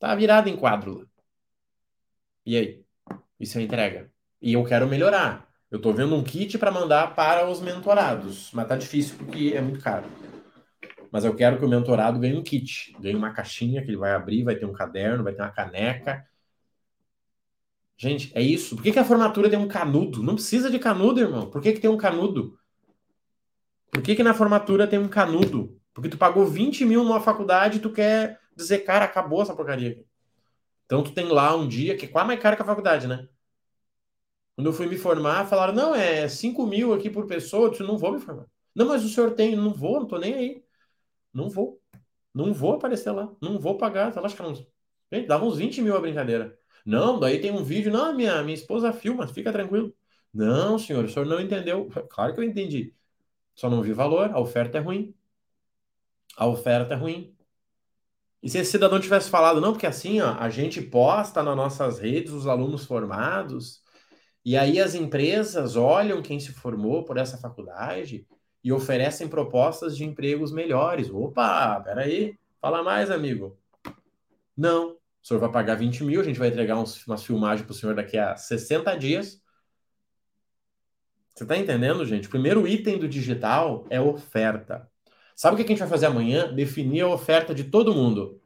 Tá virado em quadro lá. E aí? Isso é entrega. E eu quero melhorar. Eu tô vendo um kit para mandar para os mentorados, mas tá difícil porque é muito caro mas eu quero que o mentorado ganhe um kit, ganhe uma caixinha que ele vai abrir, vai ter um caderno, vai ter uma caneca. Gente, é isso. Por que, que a formatura tem um canudo? Não precisa de canudo, irmão. Por que, que tem um canudo? Por que, que na formatura tem um canudo? Porque tu pagou 20 mil numa faculdade e tu quer dizer, cara, acabou essa porcaria. Então tu tem lá um dia que é quase mais caro que a faculdade, né? Quando eu fui me formar, falaram, não, é 5 mil aqui por pessoa. Eu disse, não vou me formar. Não, mas o senhor tem, não vou, não tô nem aí. Não vou. Não vou aparecer lá. Não vou pagar. Tá lascando. Gente, dava uns 20 mil a brincadeira. Não, daí tem um vídeo. Não, minha, minha esposa filma, fica tranquilo. Não, senhor, o senhor não entendeu. Claro que eu entendi. Só não vi valor. A oferta é ruim. A oferta é ruim. E se esse cidadão tivesse falado, não, porque assim, ó, a gente posta nas nossas redes os alunos formados, e aí as empresas olham quem se formou por essa faculdade e oferecem propostas de empregos melhores. Opa, peraí, fala mais, amigo. Não, o senhor vai pagar 20 mil, a gente vai entregar uns, umas filmagens para o senhor daqui a 60 dias. Você está entendendo, gente? O primeiro item do digital é oferta. Sabe o que a gente vai fazer amanhã? Definir a oferta de todo mundo.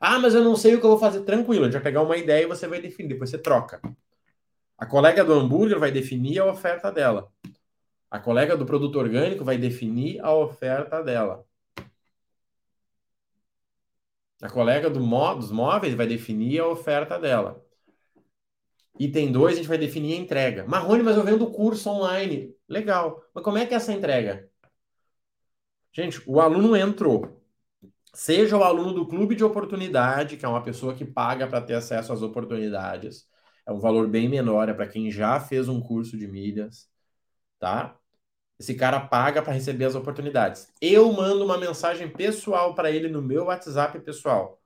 Ah, mas eu não sei o que eu vou fazer. Tranquilo, a gente vai pegar uma ideia e você vai definir, depois você troca. A colega do hambúrguer vai definir a oferta dela. A colega do produto orgânico vai definir a oferta dela. A colega do mó, dos móveis vai definir a oferta dela. Item 2, a gente vai definir a entrega. Marrone, mas eu vendo curso online. Legal. Mas como é que é essa entrega? Gente, o aluno entrou. Seja o aluno do clube de oportunidade, que é uma pessoa que paga para ter acesso às oportunidades. É um valor bem menor, é para quem já fez um curso de milhas, tá? Esse cara paga para receber as oportunidades. Eu mando uma mensagem pessoal para ele no meu WhatsApp pessoal.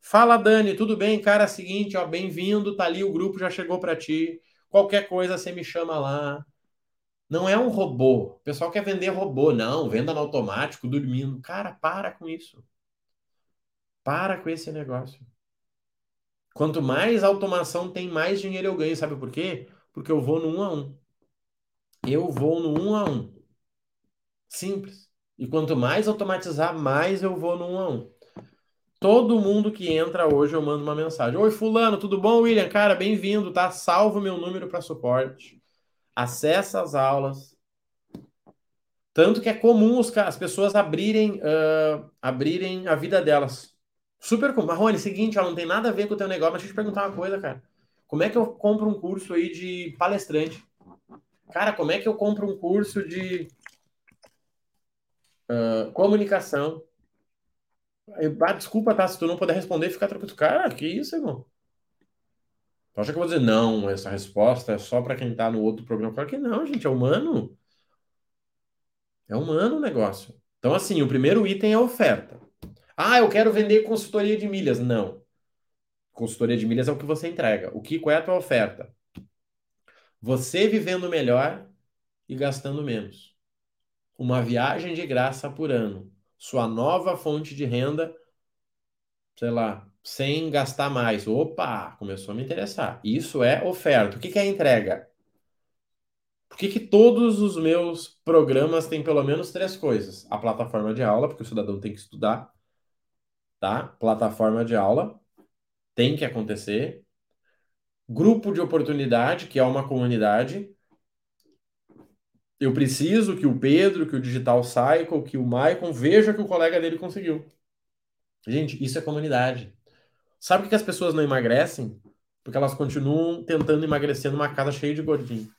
Fala, Dani, tudo bem? Cara, é seguinte, ó, bem-vindo, tá ali, o grupo já chegou para ti. Qualquer coisa você me chama lá. Não é um robô. O pessoal quer vender robô. Não, venda no automático, dormindo. Cara, para com isso. Para com esse negócio. Quanto mais automação tem, mais dinheiro eu ganho. Sabe por quê? Porque eu vou no um a um. Eu vou no um a um. Simples. E quanto mais automatizar, mais eu vou no um a um. Todo mundo que entra hoje eu mando uma mensagem. Oi, fulano, tudo bom, William? Cara, bem-vindo, tá? Salvo meu número para suporte. Acessa as aulas. Tanto que é comum os, as pessoas abrirem, uh, abrirem a vida delas. Super comum. Marrone, seguinte, ó, não tem nada a ver com o teu negócio, mas deixa eu te perguntar uma coisa, cara. Como é que eu compro um curso aí de palestrante? Cara, como é que eu compro um curso de uh, comunicação? Eu, ah, desculpa, tá? Se tu não puder responder, fica tranquilo. Cara, que isso, irmão? Tu acha que eu vou dizer não, essa resposta é só para quem tá no outro programa? Claro que não, gente, é humano. É humano o negócio. Então, assim, o primeiro item é oferta. Ah, eu quero vender consultoria de milhas. Não. Consultoria de milhas é o que você entrega. O que qual é a tua oferta? Você vivendo melhor e gastando menos. Uma viagem de graça por ano. Sua nova fonte de renda, sei lá, sem gastar mais. Opa, começou a me interessar. Isso é oferta. O que é entrega? Por que, que todos os meus programas têm pelo menos três coisas? A plataforma de aula, porque o cidadão tem que estudar, tá? Plataforma de aula tem que acontecer. Grupo de oportunidade, que é uma comunidade. Eu preciso que o Pedro, que o Digital Cycle, que o Maicon veja que o colega dele conseguiu. Gente, isso é comunidade. Sabe por que as pessoas não emagrecem? Porque elas continuam tentando emagrecer numa casa cheia de gordinho.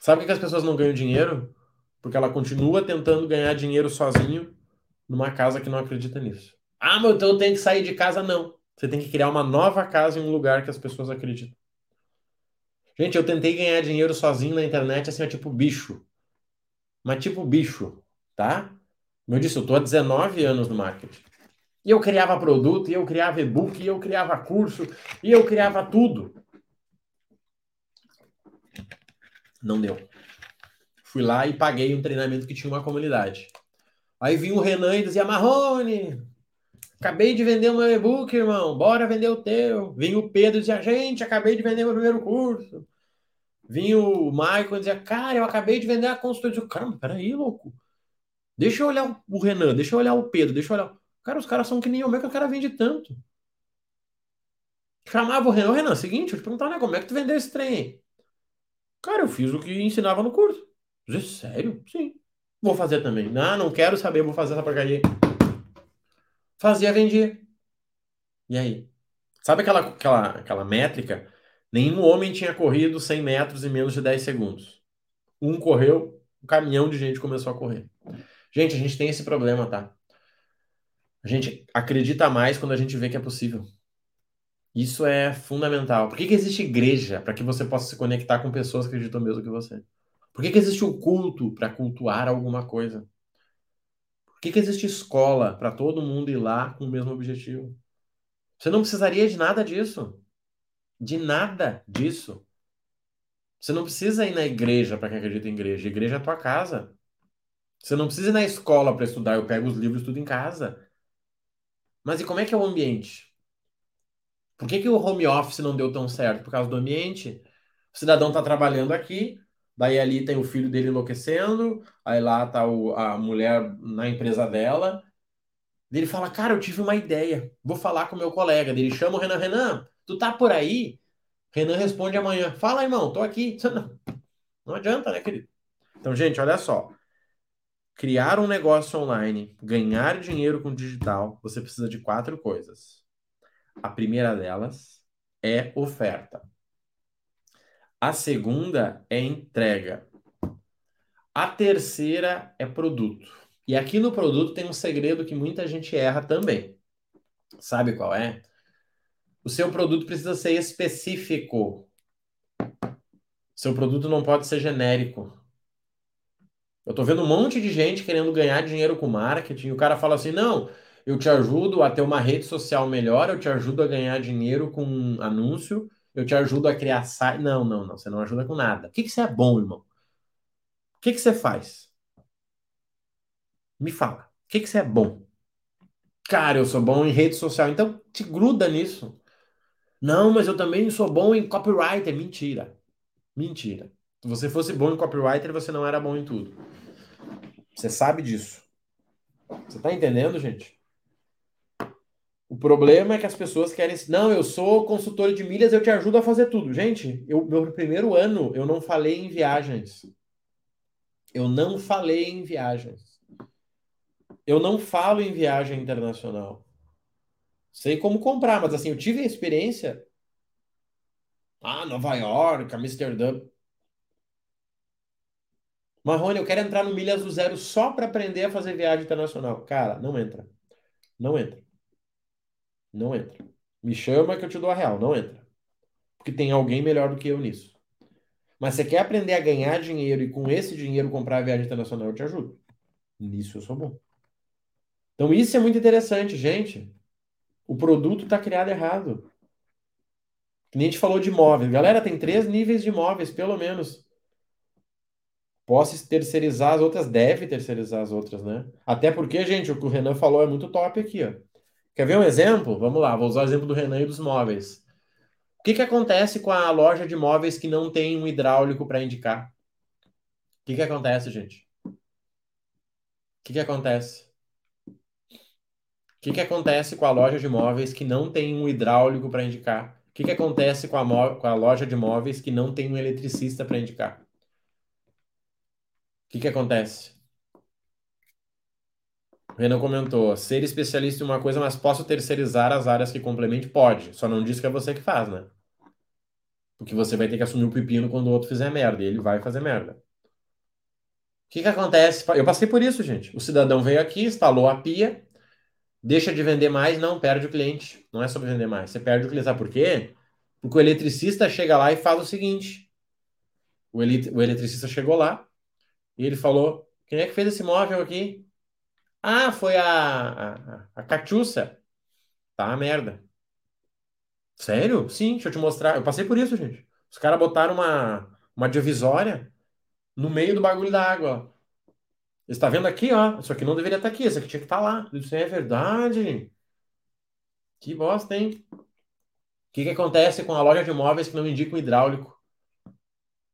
Sabe por que as pessoas não ganham dinheiro? Porque ela continua tentando ganhar dinheiro sozinho numa casa que não acredita nisso. Ah, mas então eu tenho que sair de casa? Não. Você tem que criar uma nova casa em um lugar que as pessoas acreditam. Gente, eu tentei ganhar dinheiro sozinho na internet, assim, é tipo bicho. Mas tipo bicho, tá? Como eu disse, eu tô há 19 anos no marketing. E eu criava produto, e eu criava e-book, e eu criava curso, e eu criava tudo. Não deu. Fui lá e paguei um treinamento que tinha uma comunidade. Aí vinha o Renan e dizia: Marrone, acabei de vender o meu e-book, irmão, bora vender o teu. Vinha o Pedro e dizia: gente, acabei de vender meu primeiro curso. Vinha o Michael e dizia: cara, eu acabei de vender a consultoria. Eu dizia, Caramba, peraí, louco. Deixa eu olhar o Renan, deixa eu olhar o Pedro, deixa eu olhar. Cara, os caras são que nem eu, como é que o cara vende tanto? Chamava o Renan, Renan, seguinte, eu te perguntar, né, como é que tu vendeu esse trem? Cara, eu fiz o que ensinava no curso. Disse, sério? Sim. Vou fazer também. Não, não quero saber, vou fazer essa porcaria. Fazia, vendia. E aí? Sabe aquela, aquela, aquela métrica? Nenhum homem tinha corrido 100 metros em menos de 10 segundos. Um correu, um caminhão de gente começou a correr. Gente, a gente tem esse problema, tá? A gente acredita mais quando a gente vê que é possível. Isso é fundamental. Por que, que existe igreja? Para que você possa se conectar com pessoas que acreditam mesmo que você. Por que, que existe o culto? Para cultuar alguma coisa. Por que, que existe escola? Para todo mundo ir lá com o mesmo objetivo. Você não precisaria de nada disso. De nada disso. Você não precisa ir na igreja para quem acredita em igreja. A igreja é a tua casa. Você não precisa ir na escola para estudar. Eu pego os livros tudo em casa. Mas e como é que é o ambiente? Por que, que o home office não deu tão certo? Por causa do ambiente. O cidadão está trabalhando aqui, daí ali tem o filho dele enlouquecendo, aí lá está a mulher na empresa dela. Ele fala, cara, eu tive uma ideia, vou falar com meu colega. Ele chama o Renan, Renan, tu tá por aí? Renan responde amanhã, fala, irmão, tô aqui. Não, não adianta, né, querido? Então, gente, olha só. Criar um negócio online, ganhar dinheiro com digital, você precisa de quatro coisas. A primeira delas é oferta. A segunda é entrega. A terceira é produto. E aqui no produto tem um segredo que muita gente erra também. Sabe qual é? O seu produto precisa ser específico. Seu produto não pode ser genérico. Eu tô vendo um monte de gente querendo ganhar dinheiro com marketing. O cara fala assim: não, eu te ajudo a ter uma rede social melhor, eu te ajudo a ganhar dinheiro com anúncio, eu te ajudo a criar site. Não, não, não, você não ajuda com nada. O que, que você é bom, irmão? O que, que você faz? Me fala. O que, que você é bom? Cara, eu sou bom em rede social, então te gruda nisso. Não, mas eu também sou bom em copywriter. Mentira. Mentira. Se você fosse bom em copywriter, você não era bom em tudo. Você sabe disso. Você tá entendendo, gente? O problema é que as pessoas querem. Não, eu sou consultor de milhas, eu te ajudo a fazer tudo. Gente, eu, meu primeiro ano eu não falei em viagens. Eu não falei em viagens. Eu não falo em viagem internacional. Sei como comprar, mas assim, eu tive a experiência. Ah, Nova York, Amsterdã. Marrone, eu quero entrar no Milhas do Zero só para aprender a fazer viagem internacional. Cara, não entra. Não entra. Não entra. Me chama que eu te dou a real. Não entra. Porque tem alguém melhor do que eu nisso. Mas você quer aprender a ganhar dinheiro e com esse dinheiro comprar a viagem internacional, eu te ajudo. Nisso eu sou bom. Então isso é muito interessante, gente. O produto está criado errado. Nem a gente falou de imóveis. Galera, tem três níveis de imóveis, pelo menos. Posso terceirizar as outras, deve terceirizar as outras, né? Até porque, gente, o que o Renan falou é muito top aqui, ó. Quer ver um exemplo? Vamos lá, vou usar o exemplo do Renan e dos móveis. O que, que acontece com a loja de móveis que não tem um hidráulico para indicar? O que, que acontece, gente? O que, que acontece? O que, que acontece com a loja de móveis que não tem um hidráulico para indicar? O que, que acontece com a, com a loja de móveis que não tem um eletricista para indicar? O que, que acontece? Renan comentou: ser especialista em uma coisa, mas posso terceirizar as áreas que complemente? Pode. Só não diz que é você que faz, né? Porque você vai ter que assumir o pepino quando o outro fizer merda. E ele vai fazer merda. O que, que acontece? Eu passei por isso, gente. O cidadão veio aqui, instalou a pia, deixa de vender mais, não, perde o cliente. Não é sobre vender mais. Você perde o cliente. Sabe por quê? Porque o eletricista chega lá e fala o seguinte: o, elet o eletricista chegou lá e ele falou: quem é que fez esse móvel aqui? Ah, foi a, a, a. Tá uma merda. Sério? Sim, deixa eu te mostrar. Eu passei por isso, gente. Os caras botaram uma, uma divisória no meio do bagulho da água. Você está vendo aqui, ó. Isso aqui não deveria estar tá aqui. Isso aqui tinha que estar tá lá. Isso é verdade. Que bosta, hein? O que, que acontece com a loja de imóveis que não indica o hidráulico?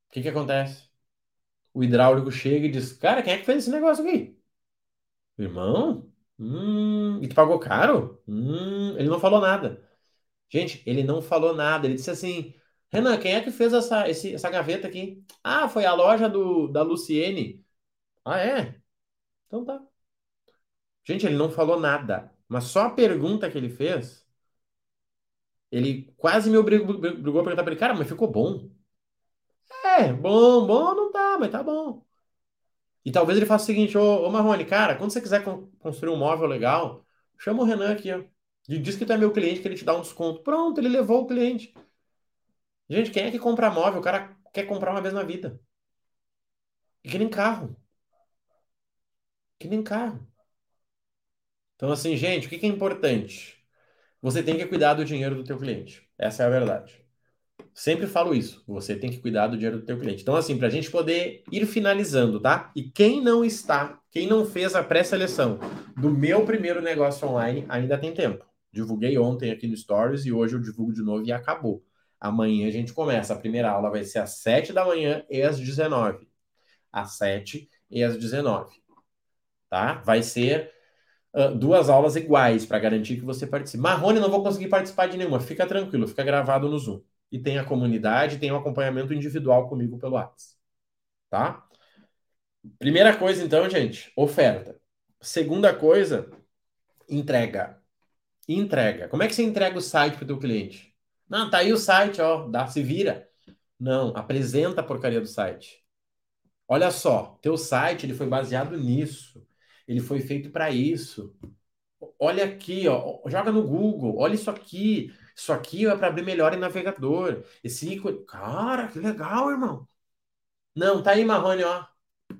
O que, que acontece? O hidráulico chega e diz: Cara, quem é que fez esse negócio aqui? Irmão? Hum, e tu pagou caro? Hum, ele não falou nada. Gente, ele não falou nada. Ele disse assim: Renan, quem é que fez essa, esse, essa gaveta aqui? Ah, foi a loja do, da Luciene. Ah, é? Então tá. Gente, ele não falou nada. Mas só a pergunta que ele fez, ele quase me obrigou, obrigou a perguntar pra ele: Cara, mas ficou bom? É, bom, bom não tá, mas tá bom. E talvez ele faça o seguinte, ô, ô Marrone, cara, quando você quiser con- construir um móvel legal, chama o Renan aqui, ó. E diz que tu é meu cliente, que ele te dá um desconto. Pronto, ele levou o cliente. Gente, quem é que compra móvel? O cara quer comprar uma vez na vida. E que nem carro. Que nem carro. Então, assim, gente, o que que é importante? Você tem que cuidar do dinheiro do teu cliente. Essa é a verdade. Sempre falo isso. Você tem que cuidar do dinheiro do teu cliente. Então, assim, para a gente poder ir finalizando, tá? E quem não está, quem não fez a pré-seleção do meu primeiro negócio online, ainda tem tempo. Divulguei ontem aqui no Stories e hoje eu divulgo de novo e acabou. Amanhã a gente começa. A primeira aula vai ser às 7 da manhã e às 19. Às 7 e às 19. Tá? Vai ser uh, duas aulas iguais para garantir que você participe. Marrone, não vou conseguir participar de nenhuma. Fica tranquilo, fica gravado no Zoom e tem a comunidade, tem o um acompanhamento individual comigo pelo WhatsApp. Tá? Primeira coisa, então, gente, oferta. Segunda coisa, entrega. Entrega. Como é que você entrega o site para o teu cliente? Não, tá aí o site, ó, dá, se vira. Não, apresenta a porcaria do site. Olha só, teu site ele foi baseado nisso. Ele foi feito para isso. Olha aqui, ó, joga no Google, olha isso aqui. Isso aqui é para abrir melhor em navegador. Esse ícone. Cara, que legal, irmão. Não, tá aí, Marrone, ó.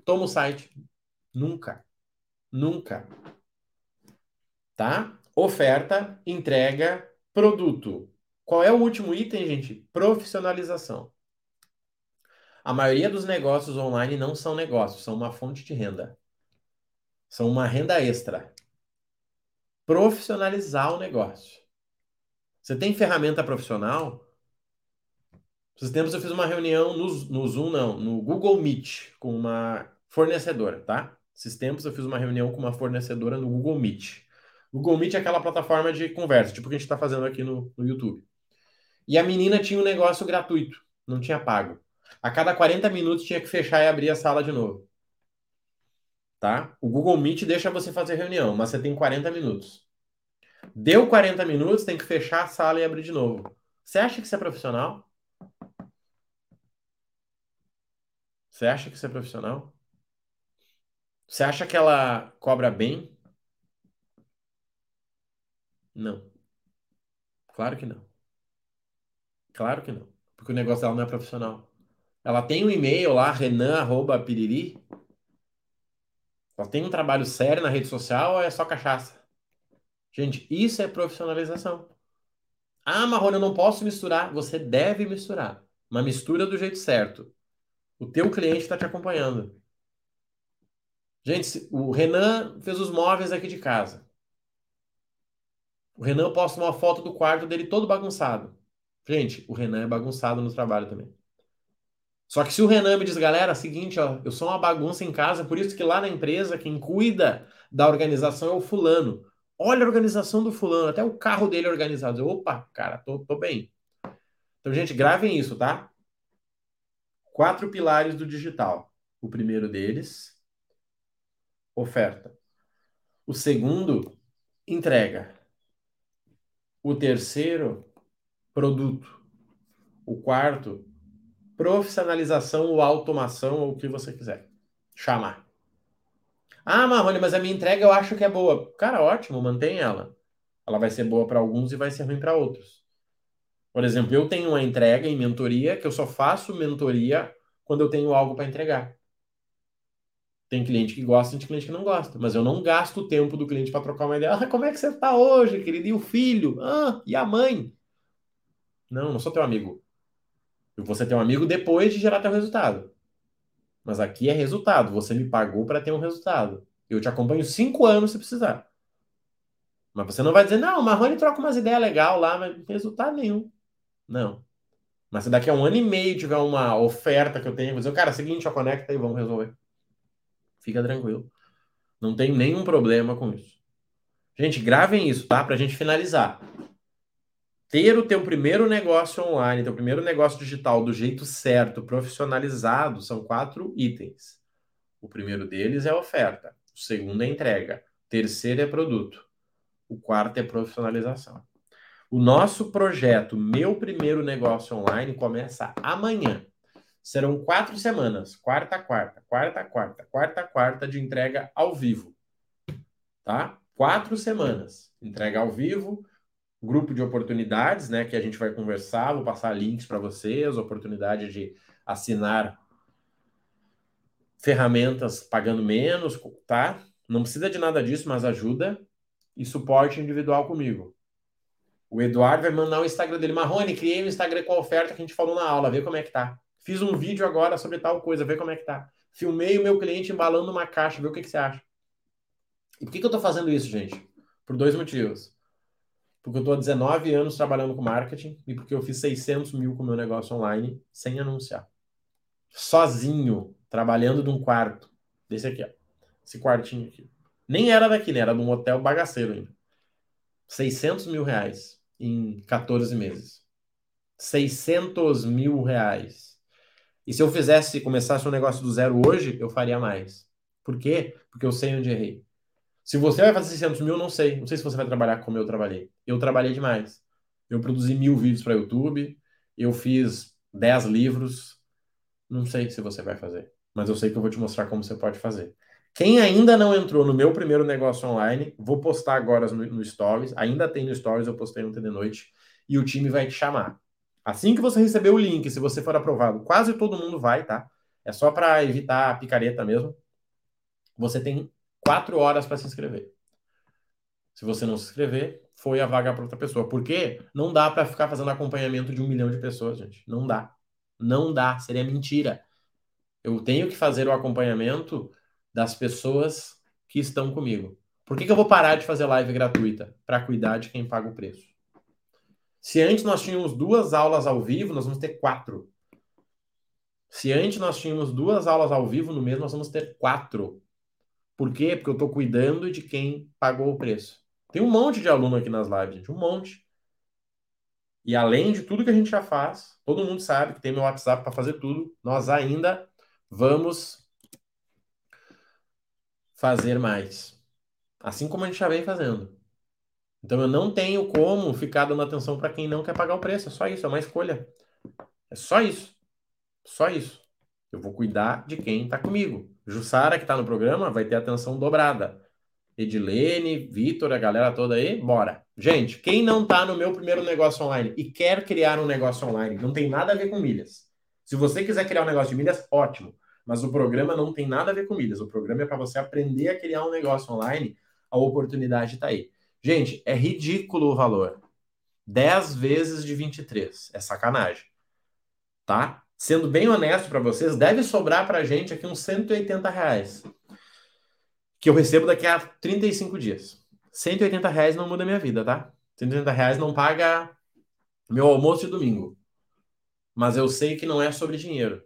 Toma o site. Nunca. Nunca. Tá? Oferta, entrega, produto. Qual é o último item, gente? Profissionalização. A maioria dos negócios online não são negócios, são uma fonte de renda. São uma renda extra. Profissionalizar o negócio. Você tem ferramenta profissional? Esses tempos eu fiz uma reunião no, no Zoom, não, no Google Meet, com uma fornecedora, tá? Esses tempos eu fiz uma reunião com uma fornecedora no Google Meet. Google Meet é aquela plataforma de conversa, tipo o que a gente está fazendo aqui no, no YouTube. E a menina tinha um negócio gratuito, não tinha pago. A cada 40 minutos tinha que fechar e abrir a sala de novo. Tá? O Google Meet deixa você fazer reunião, mas você tem 40 minutos. Deu 40 minutos, tem que fechar a sala e abrir de novo. Você acha que isso é profissional? Você acha que isso é profissional? Você acha que ela cobra bem? Não. Claro que não. Claro que não. Porque o negócio dela não é profissional. Ela tem um e-mail lá, renan.piriri. Ela tem um trabalho sério na rede social ou é só cachaça? Gente, isso é profissionalização. Ah, Marrone, eu não posso misturar. Você deve misturar. Uma mistura do jeito certo. O teu cliente está te acompanhando. Gente, o Renan fez os móveis aqui de casa. O Renan posta uma foto do quarto dele todo bagunçado. Gente, o Renan é bagunçado no trabalho também. Só que se o Renan me diz, galera, é seguinte, ó, eu sou uma bagunça em casa, por isso que lá na empresa quem cuida da organização é o fulano. Olha a organização do fulano, até o carro dele é organizado. Eu, Opa, cara, tô, tô bem. Então, gente, gravem isso, tá? Quatro pilares do digital. O primeiro deles, oferta. O segundo, entrega. O terceiro, produto. O quarto, profissionalização ou automação, ou o que você quiser chamar. Ah, Marrone, mas a minha entrega eu acho que é boa. Cara, ótimo, mantém ela. Ela vai ser boa para alguns e vai ser ruim para outros. Por exemplo, eu tenho uma entrega em mentoria que eu só faço mentoria quando eu tenho algo para entregar. Tem cliente que gosta, tem cliente que não gosta, mas eu não gasto o tempo do cliente para trocar uma ideia. Ah, como é que você está hoje, querido? E o filho? Ah, e a mãe? Não, não sou teu amigo. Eu vou ser teu amigo depois de gerar teu resultado. Mas aqui é resultado. Você me pagou para ter um resultado. Eu te acompanho cinco anos se precisar. Mas você não vai dizer, não, o Marrone troca umas ideias legais lá, mas resultado nenhum. Não. Mas se daqui a um ano e meio tiver uma oferta que eu tenho, eu vou dizer, cara, é seguinte, ó, conecta e vamos resolver. Fica tranquilo. Não tem nenhum problema com isso. Gente, gravem isso, tá? Pra gente finalizar ter o teu primeiro negócio online, teu primeiro negócio digital do jeito certo, profissionalizado, são quatro itens. O primeiro deles é a oferta, o segundo é entrega, o terceiro é produto, o quarto é profissionalização. O nosso projeto, meu primeiro negócio online, começa amanhã. Serão quatro semanas, quarta, quarta, quarta, quarta, quarta, quarta de entrega ao vivo, tá? Quatro semanas, entrega ao vivo grupo de oportunidades, né, que a gente vai conversar, vou passar links para vocês, oportunidade de assinar ferramentas pagando menos, tá? Não precisa de nada disso, mas ajuda e suporte individual comigo. O Eduardo vai mandar o Instagram dele. Marrone, criei um Instagram com a oferta que a gente falou na aula, vê como é que tá. Fiz um vídeo agora sobre tal coisa, vê como é que tá. Filmei o meu cliente embalando uma caixa, vê o que, que você acha. E por que, que eu tô fazendo isso, gente? Por dois motivos porque eu estou há 19 anos trabalhando com marketing e porque eu fiz 600 mil com o meu negócio online sem anunciar. Sozinho, trabalhando num quarto. Desse aqui, ó. Esse quartinho aqui. Nem era daqui, né? Era de um hotel bagaceiro ainda. 600 mil reais em 14 meses. 600 mil reais. E se eu fizesse, começasse um negócio do zero hoje, eu faria mais. Por quê? Porque eu sei onde errei. Se você vai fazer 600 mil, não sei. Não sei se você vai trabalhar como eu trabalhei. Eu trabalhei demais. Eu produzi mil vídeos para YouTube. Eu fiz 10 livros. Não sei se você vai fazer. Mas eu sei que eu vou te mostrar como você pode fazer. Quem ainda não entrou no meu primeiro negócio online, vou postar agora no, no Stories. Ainda tem no Stories, eu postei ontem de noite. E o time vai te chamar. Assim que você receber o link, se você for aprovado, quase todo mundo vai, tá? É só para evitar a picareta mesmo. Você tem quatro horas para se inscrever. Se você não se inscrever, foi a vaga para outra pessoa. Porque não dá para ficar fazendo acompanhamento de um milhão de pessoas, gente. Não dá. Não dá. Seria mentira. Eu tenho que fazer o acompanhamento das pessoas que estão comigo. Por que, que eu vou parar de fazer live gratuita? Para cuidar de quem paga o preço. Se antes nós tínhamos duas aulas ao vivo, nós vamos ter quatro. Se antes nós tínhamos duas aulas ao vivo no mês, nós vamos ter quatro. Por quê? Porque eu estou cuidando de quem pagou o preço. Tem um monte de aluno aqui nas lives, gente, um monte. E além de tudo que a gente já faz, todo mundo sabe que tem meu WhatsApp para fazer tudo. Nós ainda vamos fazer mais. Assim como a gente já vem fazendo. Então eu não tenho como ficar dando atenção para quem não quer pagar o preço. É só isso, é uma escolha. É só isso. Só isso. Eu vou cuidar de quem está comigo. Jussara, que está no programa, vai ter atenção dobrada. Edilene, Vitor, a galera toda aí, bora. Gente, quem não está no meu primeiro negócio online e quer criar um negócio online, não tem nada a ver com milhas. Se você quiser criar um negócio de milhas, ótimo. Mas o programa não tem nada a ver com milhas. O programa é para você aprender a criar um negócio online. A oportunidade está aí. Gente, é ridículo o valor. 10 vezes de 23. É sacanagem. Tá? Sendo bem honesto para vocês, deve sobrar para a gente aqui uns 180 reais. Que eu recebo daqui a 35 dias. 180 reais não muda minha vida, tá? 180 reais não paga meu almoço de domingo. Mas eu sei que não é sobre dinheiro.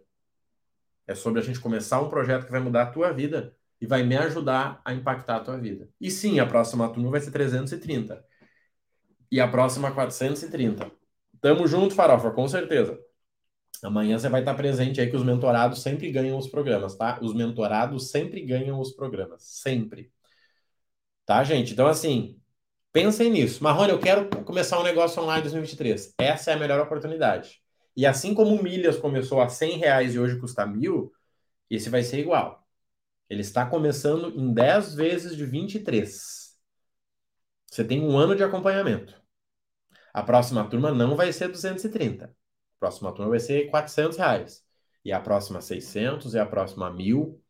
É sobre a gente começar um projeto que vai mudar a tua vida e vai me ajudar a impactar a tua vida. E sim, a próxima turma vai ser 330. E a próxima 430. Tamo junto, Farofa, com certeza. Amanhã você vai estar presente aí que os mentorados sempre ganham os programas, tá? Os mentorados sempre ganham os programas, sempre. Tá, gente? Então, assim, pensem nisso. Marrone, eu quero começar um negócio online em 2023. Essa é a melhor oportunidade. E assim como o Milhas começou a 100 reais e hoje custa mil, esse vai ser igual. Ele está começando em 10 vezes de 23. Você tem um ano de acompanhamento. A próxima turma não vai ser 230. A próxima turma vai ser 400 reais. E a próxima 600 e a próxima 1000.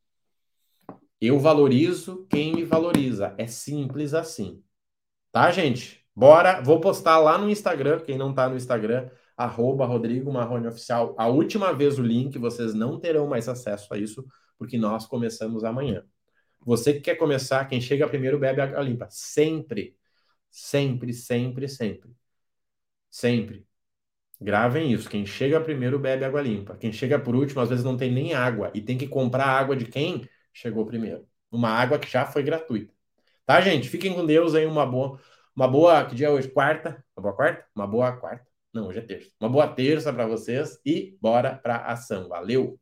Eu valorizo quem me valoriza. É simples assim. Tá, gente? Bora. Vou postar lá no Instagram. Quem não tá no Instagram, arroba Rodrigo Marrone Oficial. A última vez o link, vocês não terão mais acesso a isso, porque nós começamos amanhã. Você que quer começar, quem chega primeiro bebe água limpa. Sempre. Sempre, sempre, sempre. Sempre. Gravem isso. Quem chega primeiro bebe água limpa. Quem chega por último, às vezes não tem nem água e tem que comprar água de quem chegou primeiro. Uma água que já foi gratuita. Tá, gente? Fiquem com Deus aí. Uma boa. Uma boa. Que dia é hoje? Quarta? Uma boa quarta? Uma boa quarta. Não, hoje é terça. Uma boa terça para vocês e bora para ação. Valeu!